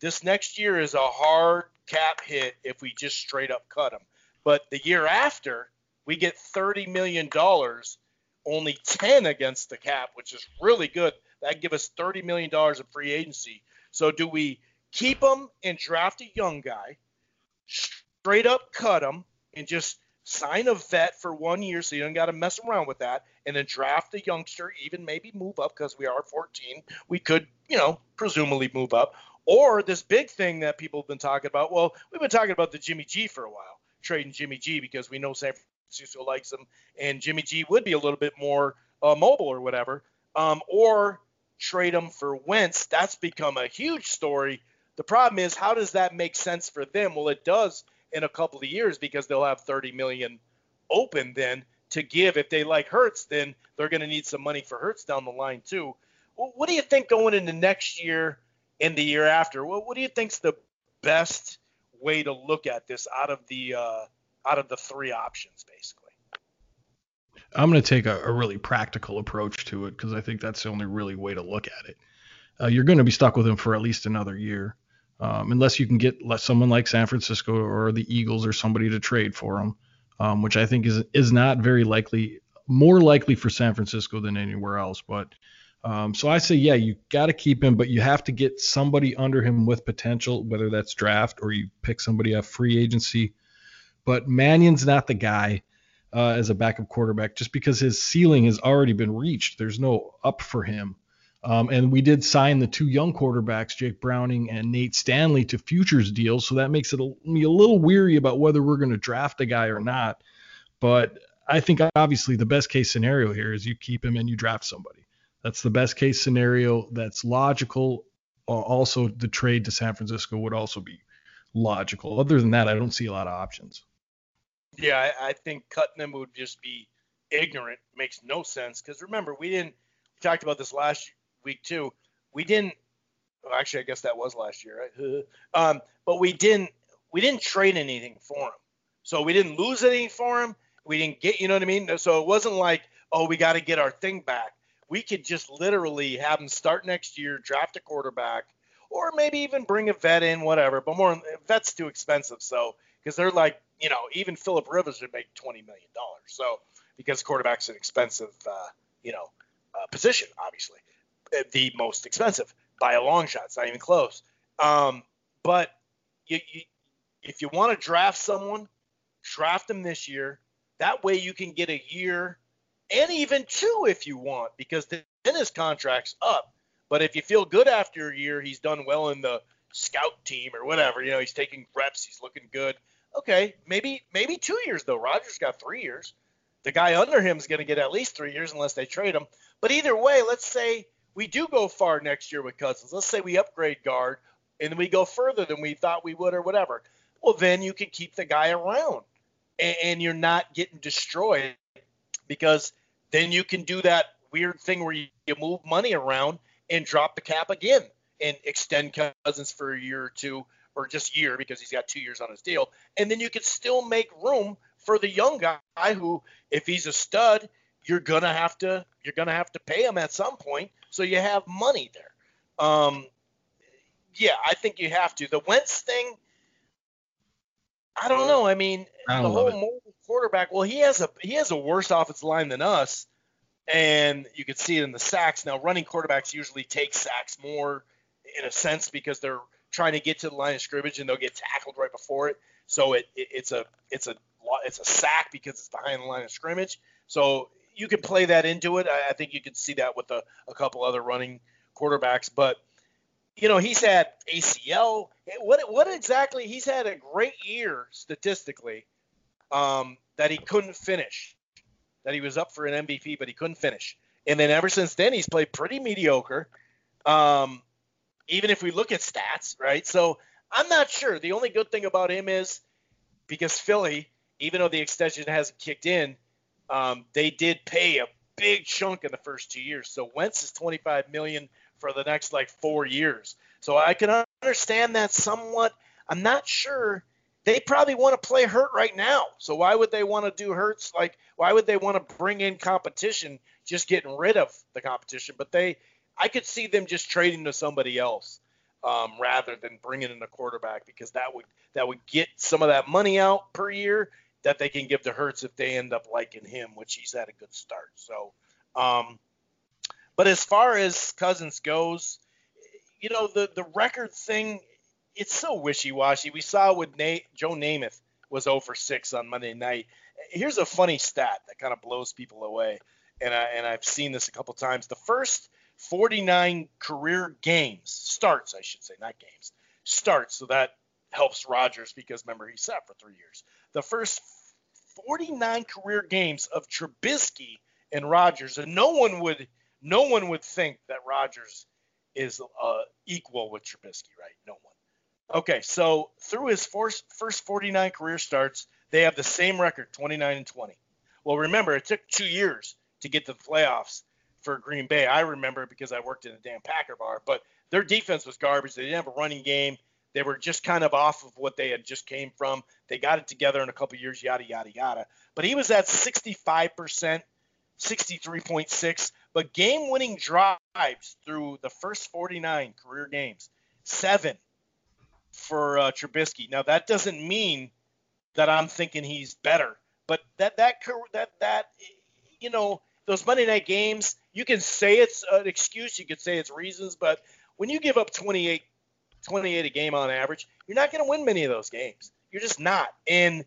this next year is a hard cap hit if we just straight up cut him. But the year after, we get $30 million, only 10 against the cap, which is really good. That give us $30 million of free agency. So do we keep him and draft a young guy, straight up cut him, and just sign a vet for one year so you don't got to mess around with that, and then draft a youngster, even maybe move up because we are 14. We could, you know, presumably move up. Or this big thing that people have been talking about. Well, we've been talking about the Jimmy G for a while, trading Jimmy G because we know San Francisco likes him, and Jimmy G would be a little bit more uh, mobile or whatever. Um, or trade him for Wentz. That's become a huge story. The problem is, how does that make sense for them? Well, it does in a couple of years because they'll have 30 million open then to give. If they like Hurts, then they're going to need some money for Hurts down the line too. What do you think going into next year in the year after. What, what do you think's the best way to look at this out of the uh, out of the three options, basically? I'm going to take a, a, really practical approach to it because I think that's the only really way to look at it. Uh, you're going to be stuck with him for at least another year, um, unless you can get someone like San Francisco or the Eagles or somebody to trade for him, um, which I think is is not very likely. More likely for San Francisco than anywhere else, but um, so I say, yeah, you got to keep him, but you have to get somebody under him with potential, whether that's draft or you pick somebody off free agency. But Mannion's not the guy uh, as a backup quarterback just because his ceiling has already been reached. There's no up for him. Um, and we did sign the two young quarterbacks, Jake Browning and Nate Stanley, to futures deals. So that makes it a, me a little weary about whether we're going to draft a guy or not. But I think obviously the best case scenario here is you keep him and you draft somebody. That's the best case scenario. That's logical. Also, the trade to San Francisco would also be logical. Other than that, I don't see a lot of options. Yeah, I, I think cutting them would just be ignorant. Makes no sense because remember we didn't. We talked about this last week too. We didn't. Well, actually, I guess that was last year, right? um, but we didn't. We didn't trade anything for him, so we didn't lose anything for him. We didn't get, you know what I mean? So it wasn't like, oh, we got to get our thing back we could just literally have them start next year, draft a quarterback, or maybe even bring a vet in, whatever. But more vet's too expensive, so because they're like, you know, even Philip Rivers would make twenty million dollars. So because quarterback's an expensive, uh, you know, uh, position, obviously, the most expensive by a long shot. It's not even close. Um, but you, you, if you want to draft someone, draft them this year. That way you can get a year and even two if you want, because then his contract's up. But if you feel good after a year, he's done well in the scout team or whatever. You know, he's taking reps, he's looking good. Okay, maybe maybe two years though. Rodgers got three years. The guy under him is going to get at least three years unless they trade him. But either way, let's say we do go far next year with Cousins. Let's say we upgrade guard and we go further than we thought we would or whatever. Well, then you can keep the guy around and, and you're not getting destroyed because then you can do that weird thing where you, you move money around and drop the cap again and extend Cousins for a year or two or just year because he's got two years on his deal. And then you can still make room for the young guy who, if he's a stud, you're gonna have to you're gonna have to pay him at some point, so you have money there. Um, yeah, I think you have to. The Wentz thing, I don't know. I mean, I the whole mobile quarterback. Well, he has a he has a worse offensive line than us, and you can see it in the sacks. Now, running quarterbacks usually take sacks more, in a sense, because they're trying to get to the line of scrimmage and they'll get tackled right before it. So it, it it's a it's a it's a sack because it's behind the line of scrimmage. So you can play that into it. I, I think you can see that with a, a couple other running quarterbacks, but you know, he's had ACL. What what exactly? He's had a great year statistically, um, that he couldn't finish. That he was up for an MVP, but he couldn't finish. And then ever since then, he's played pretty mediocre. Um, even if we look at stats, right? So I'm not sure. The only good thing about him is because Philly, even though the extension hasn't kicked in, um, they did pay a big chunk in the first two years. So Wentz is 25 million for the next like four years. So I can understand that somewhat. I'm not sure. They probably want to play Hurt right now. So why would they want to do Hurts? Like, why would they want to bring in competition, just getting rid of the competition? But they, I could see them just trading to somebody else um, rather than bringing in a quarterback because that would that would get some of that money out per year that they can give to Hurts if they end up liking him, which he's had a good start. So, um, but as far as Cousins goes, you know, the the record thing, it's so wishy-washy. We saw with Joe Namath was 0 for 6 on Monday night. Here's a funny stat that kind of blows people away, and I and I've seen this a couple times. The first 49 career games starts, I should say, not games starts. So that helps Rodgers because remember he sat for three years. The first 49 career games of Trubisky and Rodgers, and no one would no one would think that Rodgers is uh, equal with Trubisky, right? No one. Okay, so through his first, first 49 career starts, they have the same record, 29 and 20. Well, remember, it took two years to get to the playoffs for Green Bay. I remember because I worked in a damn Packer bar, but their defense was garbage. They didn't have a running game. They were just kind of off of what they had just came from. They got it together in a couple years, yada yada yada. But he was at 65%, 63.6 but game winning drives through the first 49 career games, seven for uh, Trubisky. Now, that doesn't mean that I'm thinking he's better, but that, that, that, that, you know, those Monday night games, you can say it's an excuse, you could say it's reasons, but when you give up 28, 28 a game on average, you're not going to win many of those games. You're just not. And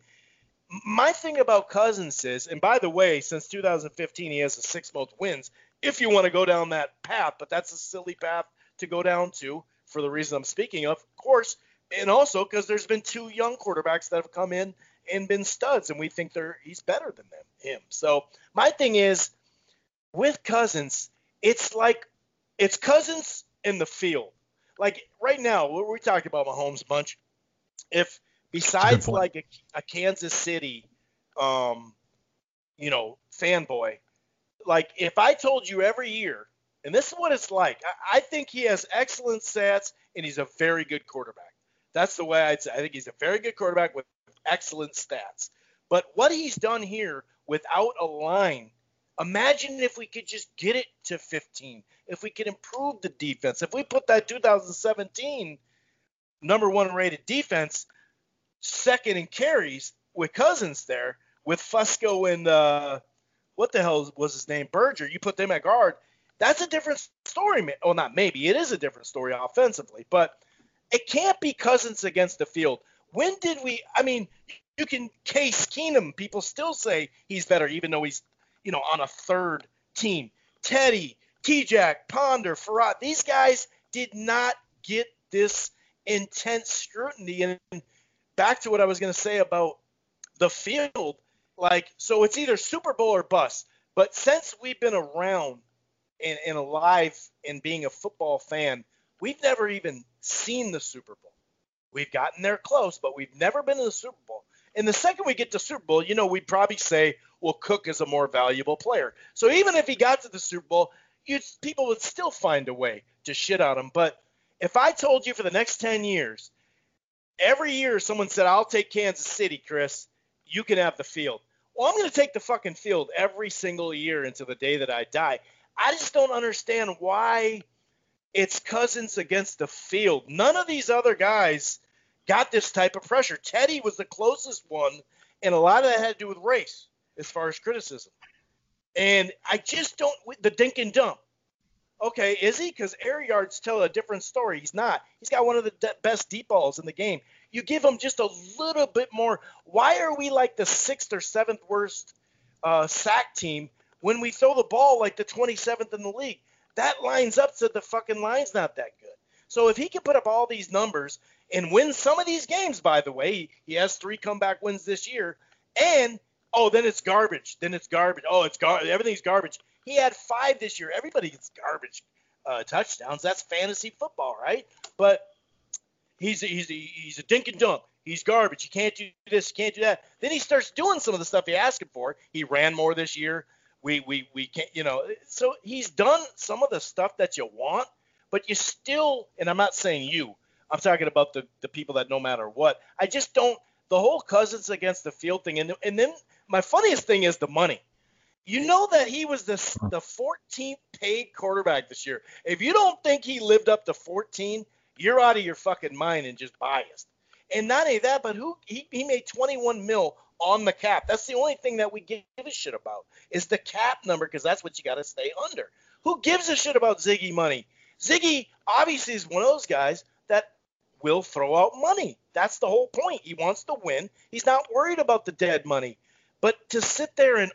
my thing about Cousins is, and by the way, since 2015 he has the six most wins if you want to go down that path, but that's a silly path to go down to for the reason I'm speaking of, of course, and also because there's been two young quarterbacks that have come in and been studs, and we think they're he's better than them him. So my thing is with Cousins, it's like it's Cousins in the field. Like right now, we're talking about Mahomes bunch. If besides like a, a Kansas City, um, you know, fanboy, like if I told you every year, and this is what it's like, I, I think he has excellent stats and he's a very good quarterback. That's the way I'd say. I think he's a very good quarterback with excellent stats. But what he's done here without a line, imagine if we could just get it to 15. If we could improve the defense. If we put that 2017 number one rated defense second in carries with Cousins there, with Fusco and uh, what the hell was his name, Berger, you put them at guard, that's a different story. Well, not maybe, it is a different story offensively, but It can't be Cousins against the field. When did we? I mean, you can Case Keenum. People still say he's better, even though he's you know on a third team. Teddy, T-Jack, Ponder, Farad. These guys did not get this intense scrutiny. And back to what I was going to say about the field, like so it's either Super Bowl or bust. But since we've been around and, and alive and being a football fan, we've never even seen the Super Bowl. We've gotten there close, but we've never been to the Super Bowl. And the second we get to Super Bowl, you know, we'd probably say, well, Cook is a more valuable player. So even if he got to the Super Bowl, people would still find a way to shit on him. But if I told you for the next 10 years, every year someone said, I'll take Kansas City, Chris, you can have the field. Well, I'm going to take the fucking field every single year until the day that I die. I just don't understand why it's Cousins against the field. None of these other guys got this type of pressure. Teddy was the closest one, and a lot of that had to do with race as far as criticism. And I just don't the dink and dump. Okay, is he? Because air yards tell a different story. He's not. He's got one of the de- best deep balls in the game. You give him just a little bit more. Why are we like the sixth or seventh worst uh, sack team when we throw the ball like the 27th in the league? That lines up to the fucking line's not that good. So if he can put up all these numbers and win some of these games, by the way, he, has three comeback wins this year, and oh, then it's garbage. Then it's garbage. Oh, it's gar- everything's garbage. He had five this year. Everybody gets garbage uh, touchdowns. That's fantasy football, right? But he's a, he's a, he's a dink and dunk. He's garbage. You can't do this. You can't do that. Then he starts doing some of the stuff he asked him for. He ran more this year. We we we can't. You know. So he's done some of the stuff that you want, but you still. And I'm not saying you. I'm talking about the the people that no matter what. I just don't. The whole Cousins against the field thing, and and then my funniest thing is the money. You know that he was the the 14th paid quarterback this year. If you don't think he lived up to 14, you're out of your fucking mind and just biased. And not only that, but who he, he made 21 mil on the cap. That's the only thing that we give a shit about is the cap number because that's what you got to stay under. Who gives a shit about Zygi money? Zygi obviously is one of those guys will throw out money. That's the whole point. He wants to win. He's not worried about the dead money. But to sit there and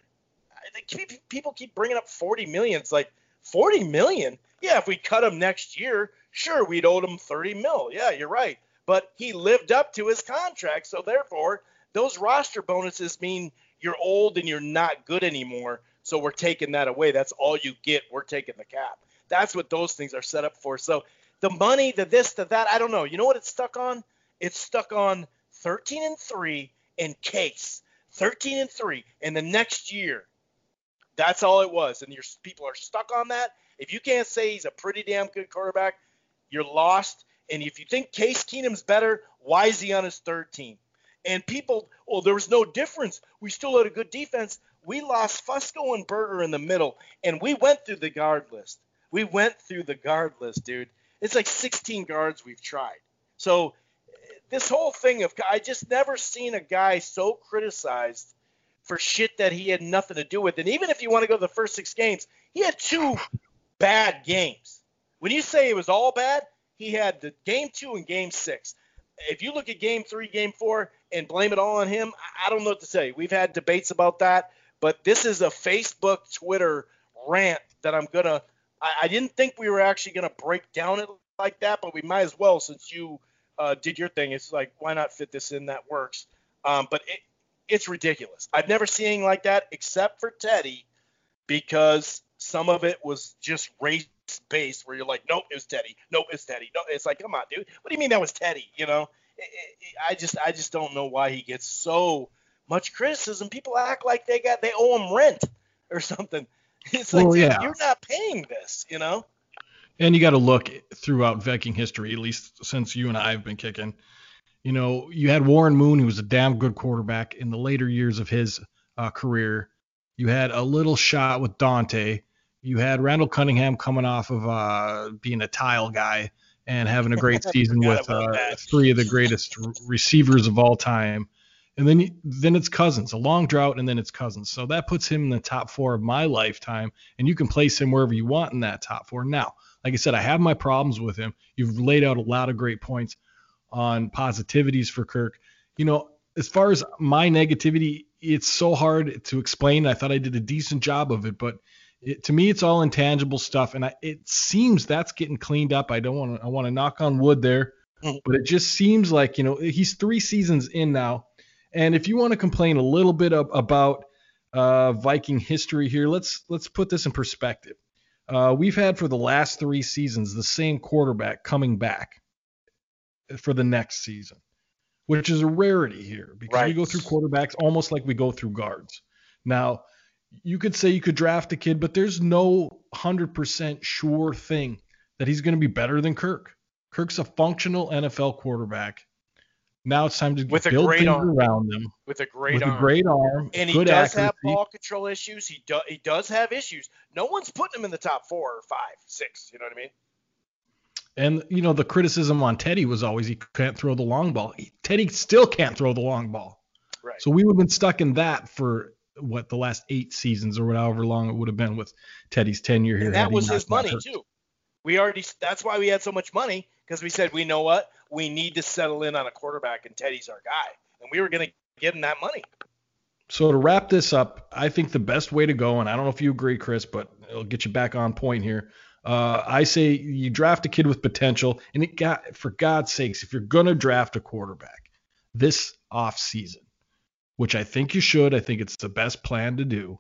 people keep bringing up 40 million. It's like 40 million. Yeah, if we cut him next year, sure, we'd owe him 30 mil. Yeah, you're right. But he lived up to his contract, so therefore, those roster bonuses mean you're old and you're not good anymore. So we're taking that away. That's all you get. We're taking the cap. That's what those things are set up for. So the money, the this, the that, I don't know. You know what it's stuck on? It's stuck on 13 and 3 in case. 13 and 3 and the next year. That's all it was and your people are stuck on that. If you can't say he's a pretty damn good quarterback you're lost. And if you think case keenum's better why is he on his third team and people well there was no difference. We still had a good defense. We lost fusco and berger in the middle and we went through the guard list. We went through the guard list dude it's like 16 guards we've tried so this whole thing of I just never seen a guy so criticized for shit that he had nothing to do with. And even if you want to go to the first six games, he had two bad games. When you say it was all bad, he had the game two and game six. If you look at game three, game four, and blame it all on him, I don't know what to say. We've had debates about that, but this is a Facebook, Twitter rant that I'm gonna. I, I didn't think we were actually gonna break down it like that, but we might as well since you uh, did your thing. It's like, why not fit this in? That works. Um, but it, it's ridiculous. I've never seen anything like that except for Teddy, because some of it was just race based, where you're like, nope, it was Teddy. Nope, it's Teddy. No, it's like, come on, dude. What do you mean that was Teddy? You know, I just, I just don't know why he gets so much criticism. People act like they got, they owe him rent or something. It's like, well, yeah. you're not paying this, you know. And you got to look throughout Viking history, at least since you and I have been kicking. You know, you had Warren Moon, who was a damn good quarterback in the later years of his uh, career. You had a little shot with Daunte. You had Randall Cunningham coming off of uh, being a tile guy and having a great season with uh, three of the greatest receivers of all time. And then then it's Cousins, a long drought, and then it's Cousins. So that puts him in the top four of my lifetime, and you can place him wherever you want in that top four. Now, like I said, I have my problems with him. You've laid out a lot of great points. on positivities for Kirk. You know, as far as my negativity, it's so hard to explain. I thought I did a decent job of it, but it, to me, it's all intangible stuff, and I, it seems that's getting cleaned up. I don't want to. I want to knock on wood there, mm. but it just seems like you know he's three seasons in now, and if you want to complain a little bit of, about uh, Viking history here, let's let's put this in perspective. Uh, we've had for the last three seasons the same quarterback coming back for the next season, which is a rarity here because right. we go through quarterbacks almost like we go through guards. Now, you could say you could draft a kid, but there's no 100% sure thing that he's going to be better than Kirk. Kirk's a functional NFL quarterback. Now it's time to with build things arm. around them. With a great with arm. a great arm. And he does accuracy. have ball control issues. He does he does have issues. No one's putting him in the top four or five, six. You know what I mean? And you know the criticism on Teddy was always he can't throw the long ball. Teddy still can't throw the long ball. Right. So we would have been stuck in that for what the last eight seasons or however long it would have been with Teddy's tenure here. And that was his money too. We already that's why we had so much money because we said we know what we need to settle in on a quarterback and Teddy's our guy and we were going to give him that money. So to wrap this up, I think the best way to go, and I don't know if you agree, Chris, but it'll get you back on point here. Uh, I say you draft a kid with potential, and it got for God's sakes, if you're gonna draft a quarterback this off season, which I think you should. I think it's the best plan to do.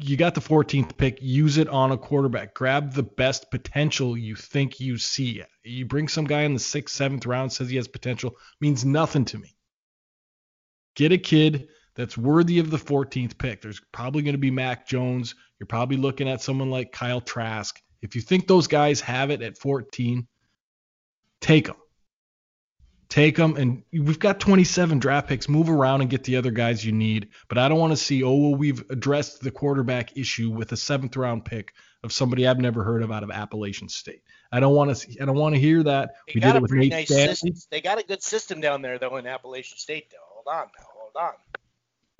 You got the 14th pick, use it on a quarterback. Grab the best potential you think you see. You bring some guy in the sixth, seventh round, says he has potential, means nothing to me. Get a kid that's worthy of the 14th pick. There's probably going to be Mac Jones. You're probably looking at someone like Kyle Trask. If you think those guys have it at 14, take them take them and we've got 27 draft picks move around and get the other guys you need but i don't want to see oh well we've addressed the quarterback issue with a seventh round pick of somebody i've never heard of out of appalachian state i don't want to See, i don't want to hear that they we did it with Nate nice system. they got a good system down there though in appalachian state though hold on now hold on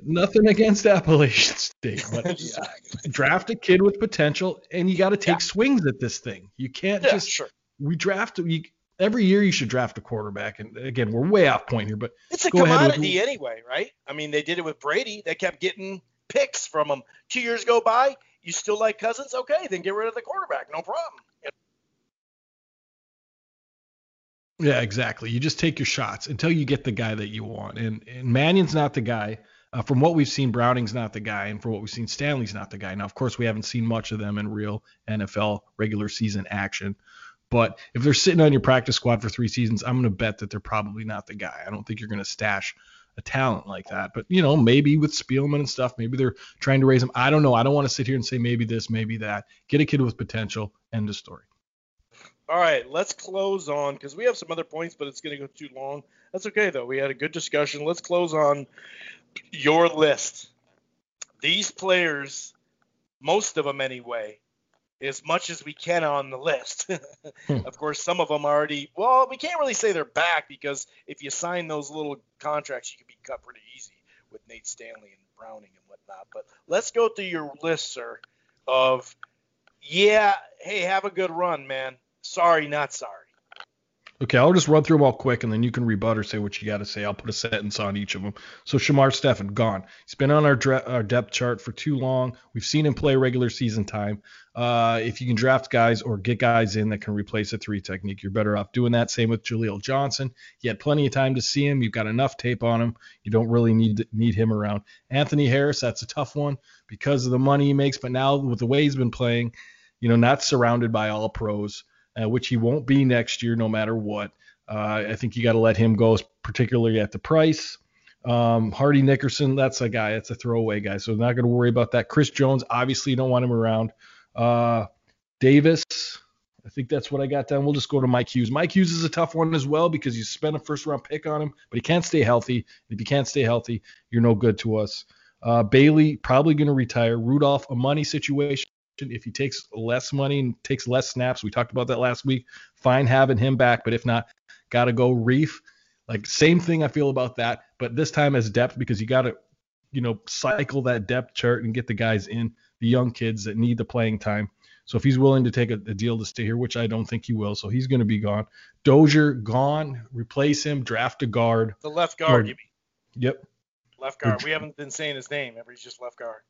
Nothing against Appalachian State, but yeah, draft a kid with potential, and you got to take yeah. swings at this thing. You can't yeah, just sure. we draft. You, every year you should draft a quarterback. And again, we're way off point here, but it's a commodity anyway, right? I mean, they did it with Brady. They kept getting picks from him. Two years go by, you still like Cousins? Okay, then get rid of the quarterback. No problem. Yeah, exactly. You just take your shots until you get the guy that you want. And, and Mannion's not the guy. Uh, from what we've seen, Browning's not the guy, and from what we've seen, Stanley's not the guy. Now, of course, we haven't seen much of them in real NFL regular season action. But if they're sitting on your practice squad for three seasons, I'm going to bet that they're probably not the guy. I don't think you're going to stash a talent like that. But you know, maybe with Spielman and stuff, maybe they're trying to raise him. I don't know. I don't want to sit here and say maybe this, maybe that. Get a kid with potential. End of story. All right, let's close on because we have some other points, but it's going to go too long. That's okay though. We had a good discussion. Let's close on your list. These players, most of them anyway, as much as we can on the list. hmm. Of course, some of them already. Well, we can't really say they're back because if you sign those little contracts, you can be cut pretty easy with Nate Stanley and Browning and whatnot. But let's go through your list, sir. Of yeah, hey, have a good run, man. Sorry, not sorry. Okay, I'll just run through them all quick, and then you can rebut or say what you got to say. I'll put a sentence on each of them. So Shamar Stephen gone. He's been on our, dre- our depth chart for too long. We've seen him play regular season time. Uh, if you can draft guys or get guys in that can replace a three technique, you're better off doing that. Same with Jaleel Johnson. You had plenty of time to see him. You've got enough tape on him. You don't really need need him around. Anthony Harris, that's a tough one because of the money he makes, but now with the way he's been playing, you know, not surrounded by all pros uh, which he won't be next year no matter what. Uh, I think you got to let him go, particularly at the price. Um, Hardy Nickerson, that's a guy, that's a throwaway guy, so not going to worry about that. Chris Jones, obviously, you don't want him around. Uh, Davis, I think that's what I got down. We'll just go to Mike Hughes. Mike Hughes is a tough one as well because you spent a first round pick on him, but he can't stay healthy. If you can't stay healthy, you're no good to us. Uh, Bailey probably going to retire. Rudolph, a money situation. If he takes less money and takes less snaps, we talked about that last week. Fine having him back, but if not, gotta go Reiff. Like same thing I feel about that, but this time as depth because you gotta, you know, cycle that depth chart and get the guys in, the young kids that need the playing time. So if he's willing to take a, a deal to stay here, which I don't think he will, so he's going to be gone. Dozier gone. Replace him. Draft a guard. The left guard, Or- you mean? Yep. Left guard. We haven't been saying his name. Everybody's just left guard.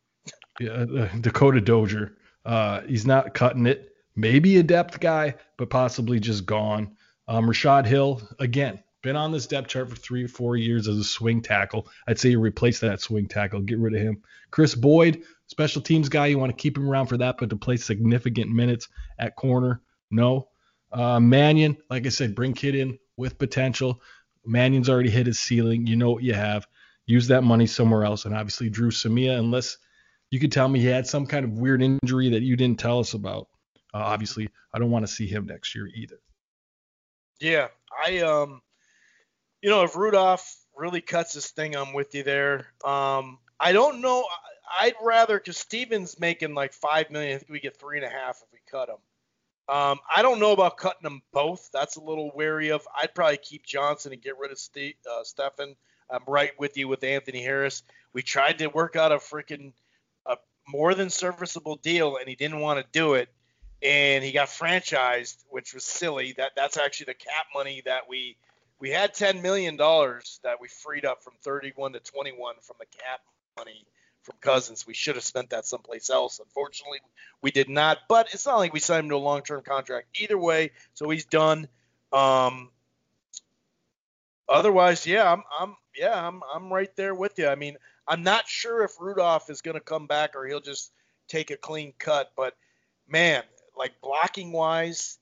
Yeah, uh, Dakota Dozier. Uh, he's not cutting it. Maybe a depth guy, but possibly just gone. Um, Rashod Hill, again, been on this depth chart for three or four years as a swing tackle. I'd say you replace that swing tackle, get rid of him. Chris Boyd, special teams guy, you want to keep him around for that, but to play significant minutes at corner, no. Uh, Mannion, like I said, bring kid in with potential. Mannion's already hit his ceiling. You know what you have. Use that money somewhere else. And obviously, Dru Samia, unless you could tell me he had some kind of weird injury that you didn't tell us about. Uh, obviously, I don't want to see him next year either. Yeah, I um, you know, if Rudolph really cuts his thing, I'm with you there. Um, I don't know. I'd rather because Stephen's making like five million. I think we get three and a half if we cut him. Um, I don't know about cutting them both. That's a little wary of. I'd probably keep Johnson and get rid of Ste uh, Stefan. I'm right with you with Anthony Harris. We tried to work out a freaking more than serviceable deal, and he didn't want to do it and he got franchised, which was silly. That that's actually the cap money that we we had ten million dollars that we freed up from 31 to 21 from the cap money from Cousins. We should have spent that someplace else. Unfortunately, we did not. But it's not like we signed him to a long-term contract either way. So he's done. Um, otherwise, yeah, I'm I'm yeah I'm I'm right there with you. I mean, I'm not sure if Rudolph is going to come back or he'll just take a clean cut, but man, like blocking wise,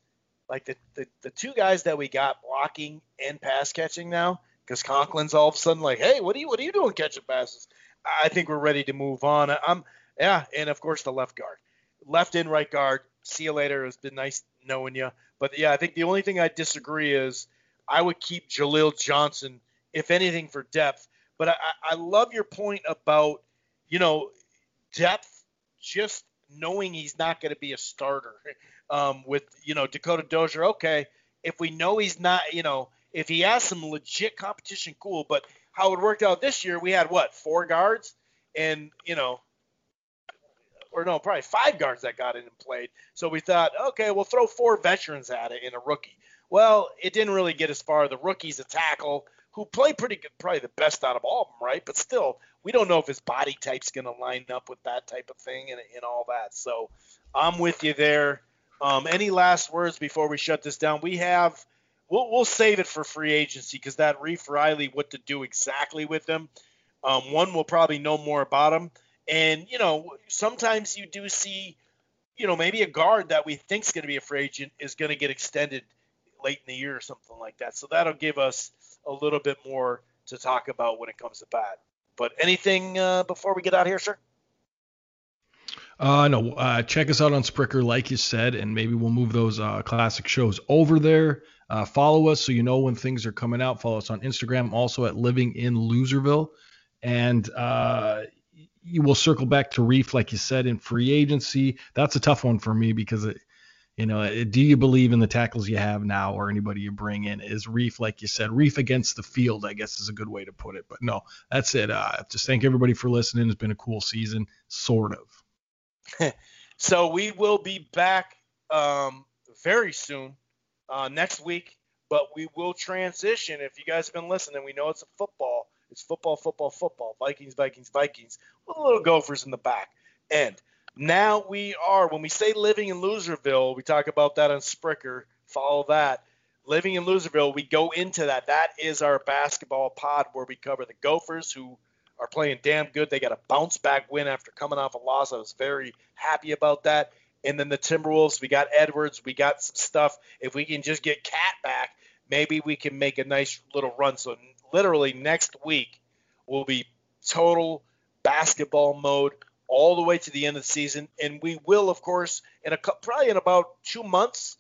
like the, the, the two guys that we got blocking and pass catching now, because Conklin's all of a sudden like, hey, what are you what are you doing catching passes? I think we're ready to move on. I'm yeah, and of course the left guard, left and right guard. See you later. It's been nice knowing you. But yeah, I think the only thing I disagree is I would keep Jaleel Johnson if anything for depth. But I, I love your point about you know depth just knowing he's not going to be a starter um, with you know Dakota Dozier. Okay, if we know he's not, you know, if he has some legit competition, cool. But how it worked out this year, we had what four guards, and you know, or no, probably five guards that got in and played. So we thought, okay, we'll throw four veterans at it in a rookie. Well, it didn't really get as far. The rookie's a tackle who play pretty good, probably the best out of all of them, right? But still, we don't know if his body type's going to line up with that type of thing and, and all that. So I'm with you there. Um, any last words before we shut this down? We have, we'll, we'll save it for free agency because that Reiff Riley, what to do exactly with him. Um, one will probably know more about him. And, you know, sometimes you do see, you know, maybe a guard that we think is going to be a free agent is going to get extended late in the year or something like that. So that'll give us a little bit more to talk about when it comes to that. But anything uh, before we get out here, sir? Uh, no, uh, check us out on Spreaker, like you said, and maybe we'll move those uh, classic shows over there. Uh, follow us so you know when things are coming out. Follow us on Instagram, also at Living in Loserville, and uh, you will circle back to Reiff, like you said, in free agency. That's a tough one for me because it, you know, do you believe in the tackles you have now or anybody you bring in? Is Reiff, like you said, Reiff against the field, I guess is a good way to put it. But no, that's it. Uh, just thank everybody for listening. It's been a cool season, sort of. So we will be back um, very soon uh, next week, but we will transition. If you guys have been listening, we know it's a football. It's football, football, football. Vikings, Vikings, Vikings. With a little Gophers in the back. And now we are, when we say living in Loserville, we talk about that on Spreaker. Follow that. Living in Loserville, we go into that. That is our basketball pod where we cover the Gophers, who are playing damn good. They got a bounce back win after coming off a loss. I was very happy about that. And then the Timberwolves, we got Edwards, we got some stuff. If we can just get Cat back, maybe we can make a nice little run. So literally next week will be total basketball mode all the way to the end of the season. And we will, of course, in a probably in about two months,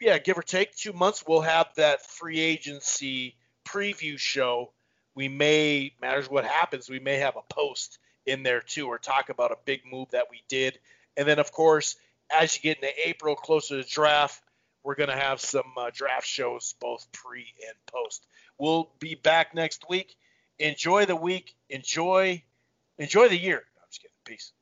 yeah, give or take two months, we'll have that free agency preview show. We may matters what happens we may have a post in there too or talk about a big move that we did. And then of course as you get into april closer to draft we're going to have some uh, draft shows both pre and post. We'll be back next week. Enjoy the week. Enjoy enjoy the year peace